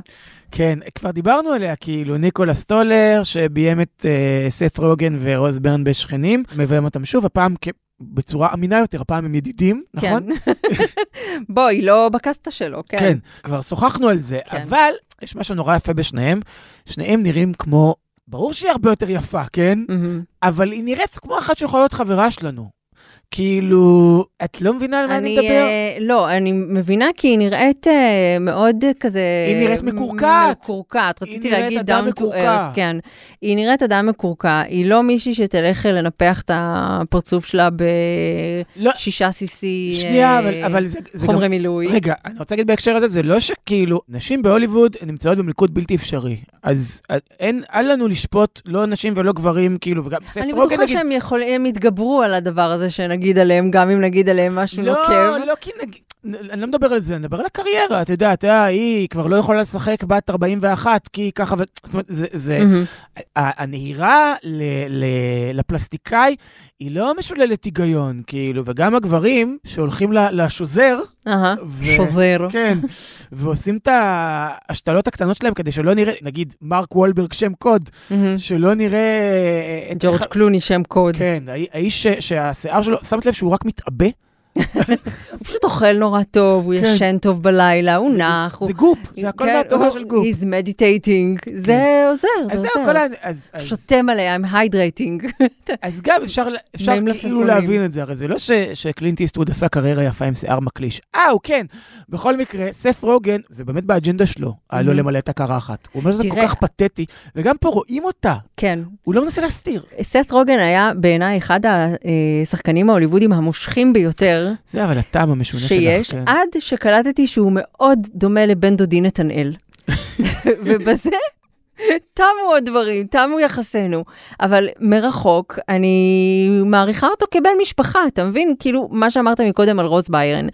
[SPEAKER 2] כן, כבר דיברנו עליה, כאילו, ניקולה סטולר, שביים את אה, סת רוגן ורוז ברן בשכנים, מביים אותם שוב, הפעם כ- בצורה אמינה יותר, הפעם הם ידידים, נכון? [laughs]
[SPEAKER 3] כן. בואי, לא בקסטה שלו, כן.
[SPEAKER 2] כן, כבר שוחחנו על זה,
[SPEAKER 3] כן.
[SPEAKER 2] אבל יש משהו נורא יפה בשניהם, שניהם נראים כמו, ברור שהיא הרבה יותר יפה, כן?
[SPEAKER 3] מהמם.
[SPEAKER 2] אבל היא נראית כמו אחת שיכולה להיות חברה שלנו. כאילו, את לא מבינה על מה אני מדבר?
[SPEAKER 3] אה, לא, אני מבינה כי היא נראית אה, מאוד אה, כזה...
[SPEAKER 2] היא נראית מקורקעת.
[SPEAKER 3] מקורקעת, רציתי להגיד down to
[SPEAKER 2] מקורקע.
[SPEAKER 3] earth, כן. היא נראית אדם מקורקע, היא לא מישהי שתלך לנפח את הפרצוף שלה
[SPEAKER 2] לא,
[SPEAKER 3] בשישה
[SPEAKER 2] זה, זה גם...
[SPEAKER 3] חומרי מילוי.
[SPEAKER 2] רגע, אני רוצה להגיד בהקשר הזה, זה לא שכאילו, נשים בהוליווד נמצאות במלכוד בלתי אפשרי. אז אה, אין, אל לנו לשפוט לא נשים ולא גברים, כאילו, וגם סף
[SPEAKER 3] אני
[SPEAKER 2] רוגן
[SPEAKER 3] בטוחה
[SPEAKER 2] נגיד...
[SPEAKER 3] שהם יכולים, הם יתגברו על הדבר הזה שנגיד עליהם, גם אם נגיד עליהם משהו
[SPEAKER 2] לא,
[SPEAKER 3] נוקב.
[SPEAKER 2] לא, כי נגיד... אני לא מדבר על זה, אני מדבר על הקריירה, אתה יודע, אתה יודע, היא כבר לא יכולה לשחק בת 41, כי ככה ו... זאת אומרת, זה... זה. ה- הנהירה ל, ל, לפלסטיקאי היא לא משוללת היגיון, כאילו, וגם הגברים שהולכים לשוזר,
[SPEAKER 3] אהה,
[SPEAKER 2] ו-
[SPEAKER 3] שוזר.
[SPEAKER 2] כן, ועושים את ההשתלות הקטנות שלהם כדי שלא נראה, נגיד, מרק וולברג שם קוד,
[SPEAKER 3] מהמם.
[SPEAKER 2] שלא נראה... את-
[SPEAKER 3] ג'ורג'
[SPEAKER 2] איך-
[SPEAKER 3] קלוני שם קוד.
[SPEAKER 2] כן, האי- האיש שהשיער שלו, שמת לב שהוא רק מתעבה?
[SPEAKER 3] הוא פשוט אוכל נורא טוב, הוא
[SPEAKER 2] כן.
[SPEAKER 3] ישן טוב בלילה, הוא נח.
[SPEAKER 2] זה גופ, זה הכל
[SPEAKER 3] כן,
[SPEAKER 2] מהטובה
[SPEAKER 3] הוא-
[SPEAKER 2] של גופ.
[SPEAKER 3] He's meditating, זה עוזר,
[SPEAKER 2] אז
[SPEAKER 3] זה עוזר. שותה מלא, I'm hydrating. [laughs]
[SPEAKER 2] אז גם אפשר, כאילו. להבין את זה, הרי זה לא שקלינט איסטווד עשה קריירה יפה עם שיער מקליש. אה, הוא כן. בכל מקרה, סף רוגן, זה באמת באג'נדה שלו,
[SPEAKER 3] Mhm.
[SPEAKER 2] למלא את הקרחת. הוא אומר שזה כל. כך פתטי, וגם פה רואים אותה,
[SPEAKER 3] כן.
[SPEAKER 2] הוא לא מנסה להסתיר.
[SPEAKER 3] סת רוגן היה בעיניי אחד השחקנים ההוליוודים המושכים ביותר
[SPEAKER 2] זה אבל הטעם המשונה שלך.
[SPEAKER 3] שיש,
[SPEAKER 2] כן.
[SPEAKER 3] עד שקלטתי שהוא מאוד דומה לבן דודי נתנאל. [laughs] ובזה תמו הדברים, תמו יחסינו. אבל מרחוק, אני מעריכה אותו כבן משפחה, אתה מבין? כאילו, מה שאמרת מקודם על רוס ביירן.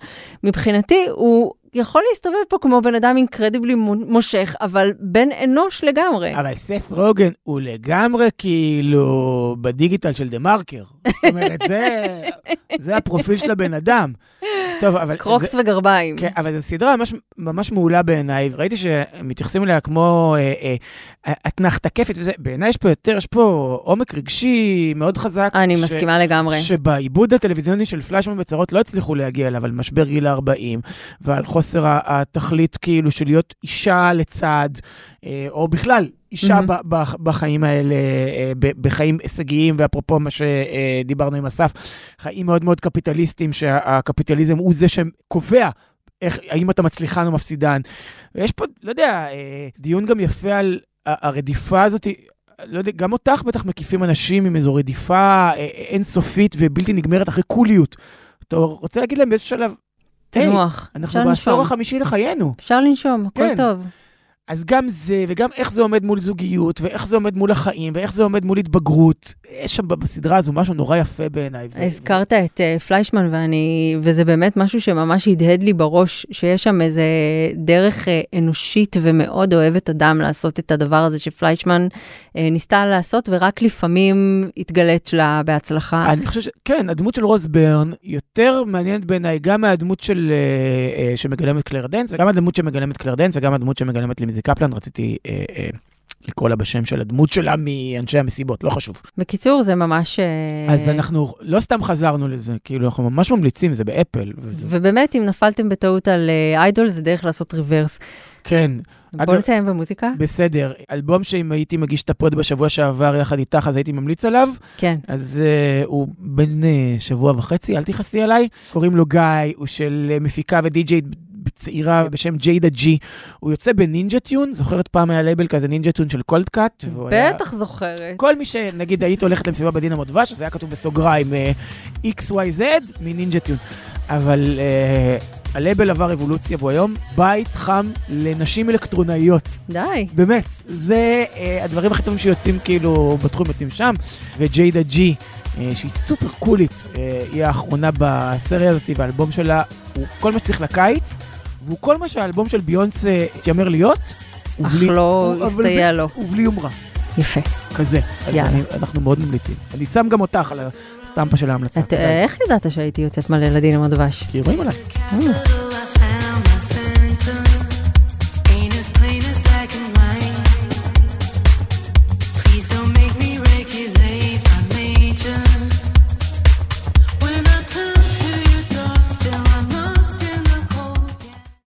[SPEAKER 3] מבחינתי, הוא יכול להסתובב פה כמו בן אדם אינקרדיבלי מושך, אבל בן אנוש לגמרי.
[SPEAKER 2] אבל סף רוגן הוא לגמרי כאילו בדיגיטל של דה מרקר. זאת אומרת, זה, [laughs] זה הפרופיל של הבן אדם. טוב, אבל...
[SPEAKER 3] קרוקס
[SPEAKER 2] זה,
[SPEAKER 3] וגרביים.
[SPEAKER 2] כן, אבל זו סדרה ממש, ממש מעולה בעיניי, וראיתי שמתייחסים אליה כמו אה, אה, כיפית וזה, בעיניי יש פה יותר, יש פה עומק רגשי מאוד חזק.
[SPEAKER 3] אני
[SPEAKER 2] ש-
[SPEAKER 3] מסכימה לגמרי.
[SPEAKER 2] שבעיבוד הטלוויזיוני של פלאשמן בצרות לא הצליחו להגיע אליו, על משבר גיל ה-40, ועל חוסר ה- התכלית כאילו של להיות אישה לצד, אה, או בכלל, אישה ב- בחיים האלה, אה, בחיים הישגיים, ואפרופו מה שדיברנו עם אסף, חיים מאוד מאוד קפיטליסטיים, שהקפיטליזם הוא זה שקובע. איך, האם אתה מצליחן או מפסידן. ויש פה, לא יודע, אה, דיון גם יפה על הרדיפה הזאת, לא יודע, גם אותך בטח מקיפים אנשים עם איזו רדיפה אינסופית ובלתי נגמרת אחרי קוליות. אתה רוצה להגיד להם באיזשהו שלב,
[SPEAKER 3] תנוח.
[SPEAKER 2] אנחנו בעשור. החמישי לחיינו.
[SPEAKER 3] אפשר לנשום, הכל
[SPEAKER 2] כן.
[SPEAKER 3] טוב.
[SPEAKER 2] אז גם זה, וגם איך זה עומד מול זוגיות, ואיך זה עומד מול החיים, ואיך זה עומד מול התבגרות. יש שם בסדרה הזו משהו נורא יפה בעיניי. ו-
[SPEAKER 3] הזכרת את uh, פליישמן, ואני, וזה באמת משהו שממש הדהד לי בראש, שיש שם איזה דרך uh, אנושית ומאוד אוהבת אדם לעשות את הדבר הזה שפליישמן uh, ניסתה לעשות, ורק לפעמים התגלית לה בהצלחה.
[SPEAKER 2] אני חושב ש... כן, הדמות של רוז בירן יותר מעניינת בעיניי גם מהדמות של... אה, אה, שמגלמת קלייר דיינס, וגם הדמות שמגלמת קלייר דיינס, וגם הדמות שמגלמת ליזי קפלן, רציתי אה, אה, לקרוא לה בשם של הדמות שלה מאנשי המסיבות, לא חשוב.
[SPEAKER 3] בקיצור, זה ממש... אה,
[SPEAKER 2] אז אנחנו לא סתם חזרנו לזה, כאילו, אנחנו ממש ממליצים, זה ב Apple. וזה...
[SPEAKER 3] ובאמת, אם נפלתם בטעות על אה, Idol, זה דרך לעשות reverse.
[SPEAKER 2] כן,
[SPEAKER 3] בוא
[SPEAKER 2] אגב-
[SPEAKER 3] נסיים במוזיקה?
[SPEAKER 2] בסדר. אלבום שאם הייתי מגיש את ה pod בשבוע שעבר יחד איתך, אז הייתי ממליץ עליו.
[SPEAKER 3] כן.
[SPEAKER 2] אז אה, הוא בן אה, שבוע וחצי, אל תכעסי עליי. קוראים לו Guy, הוא של אה, מפיקה ודי-ג'יי צעירה בשם Jayda G. הוא יוצא ב Ninja Tune, זוכרת פעם היה לייבל כזה Ninja Tune של Coldcut?
[SPEAKER 3] בטח זוכרת.
[SPEAKER 2] כל מי שנגיד היית הולכת למסיבה בדינמו דבש, אז היה כתוב בסוגריים אה, XYZ מ Ninja Tune. אבל אה, הלייבל עבר אבולוציה, והוא היום בית חם לנשים אלקטרונאיות.
[SPEAKER 3] די.
[SPEAKER 2] באמת, זה אה, הדברים הכי טובים שיוצאים כאילו בתחום יוצאים שם, וג'יידה ג'י, שהיא סופר קולית, היא האחרונה בסריה הזאת, והאלבום שלה הוא כל מה שצריך לקיץ, והוא כל מה שהאלבום של ביונסה התיימר להיות,
[SPEAKER 3] אך
[SPEAKER 2] ובלי-
[SPEAKER 3] לא הסתייע לו.
[SPEAKER 2] ובלי יומרה,
[SPEAKER 3] יפה.
[SPEAKER 2] כזה.
[SPEAKER 3] יאללה.
[SPEAKER 2] אני, אנחנו מאוד ממליצים. אני שם גם אותך על הסטמפה של ההמלצה.
[SPEAKER 3] את-. איך ידעת שהייתי יוצאת מלא לדין עם הדבש?
[SPEAKER 2] כי רואים עליי.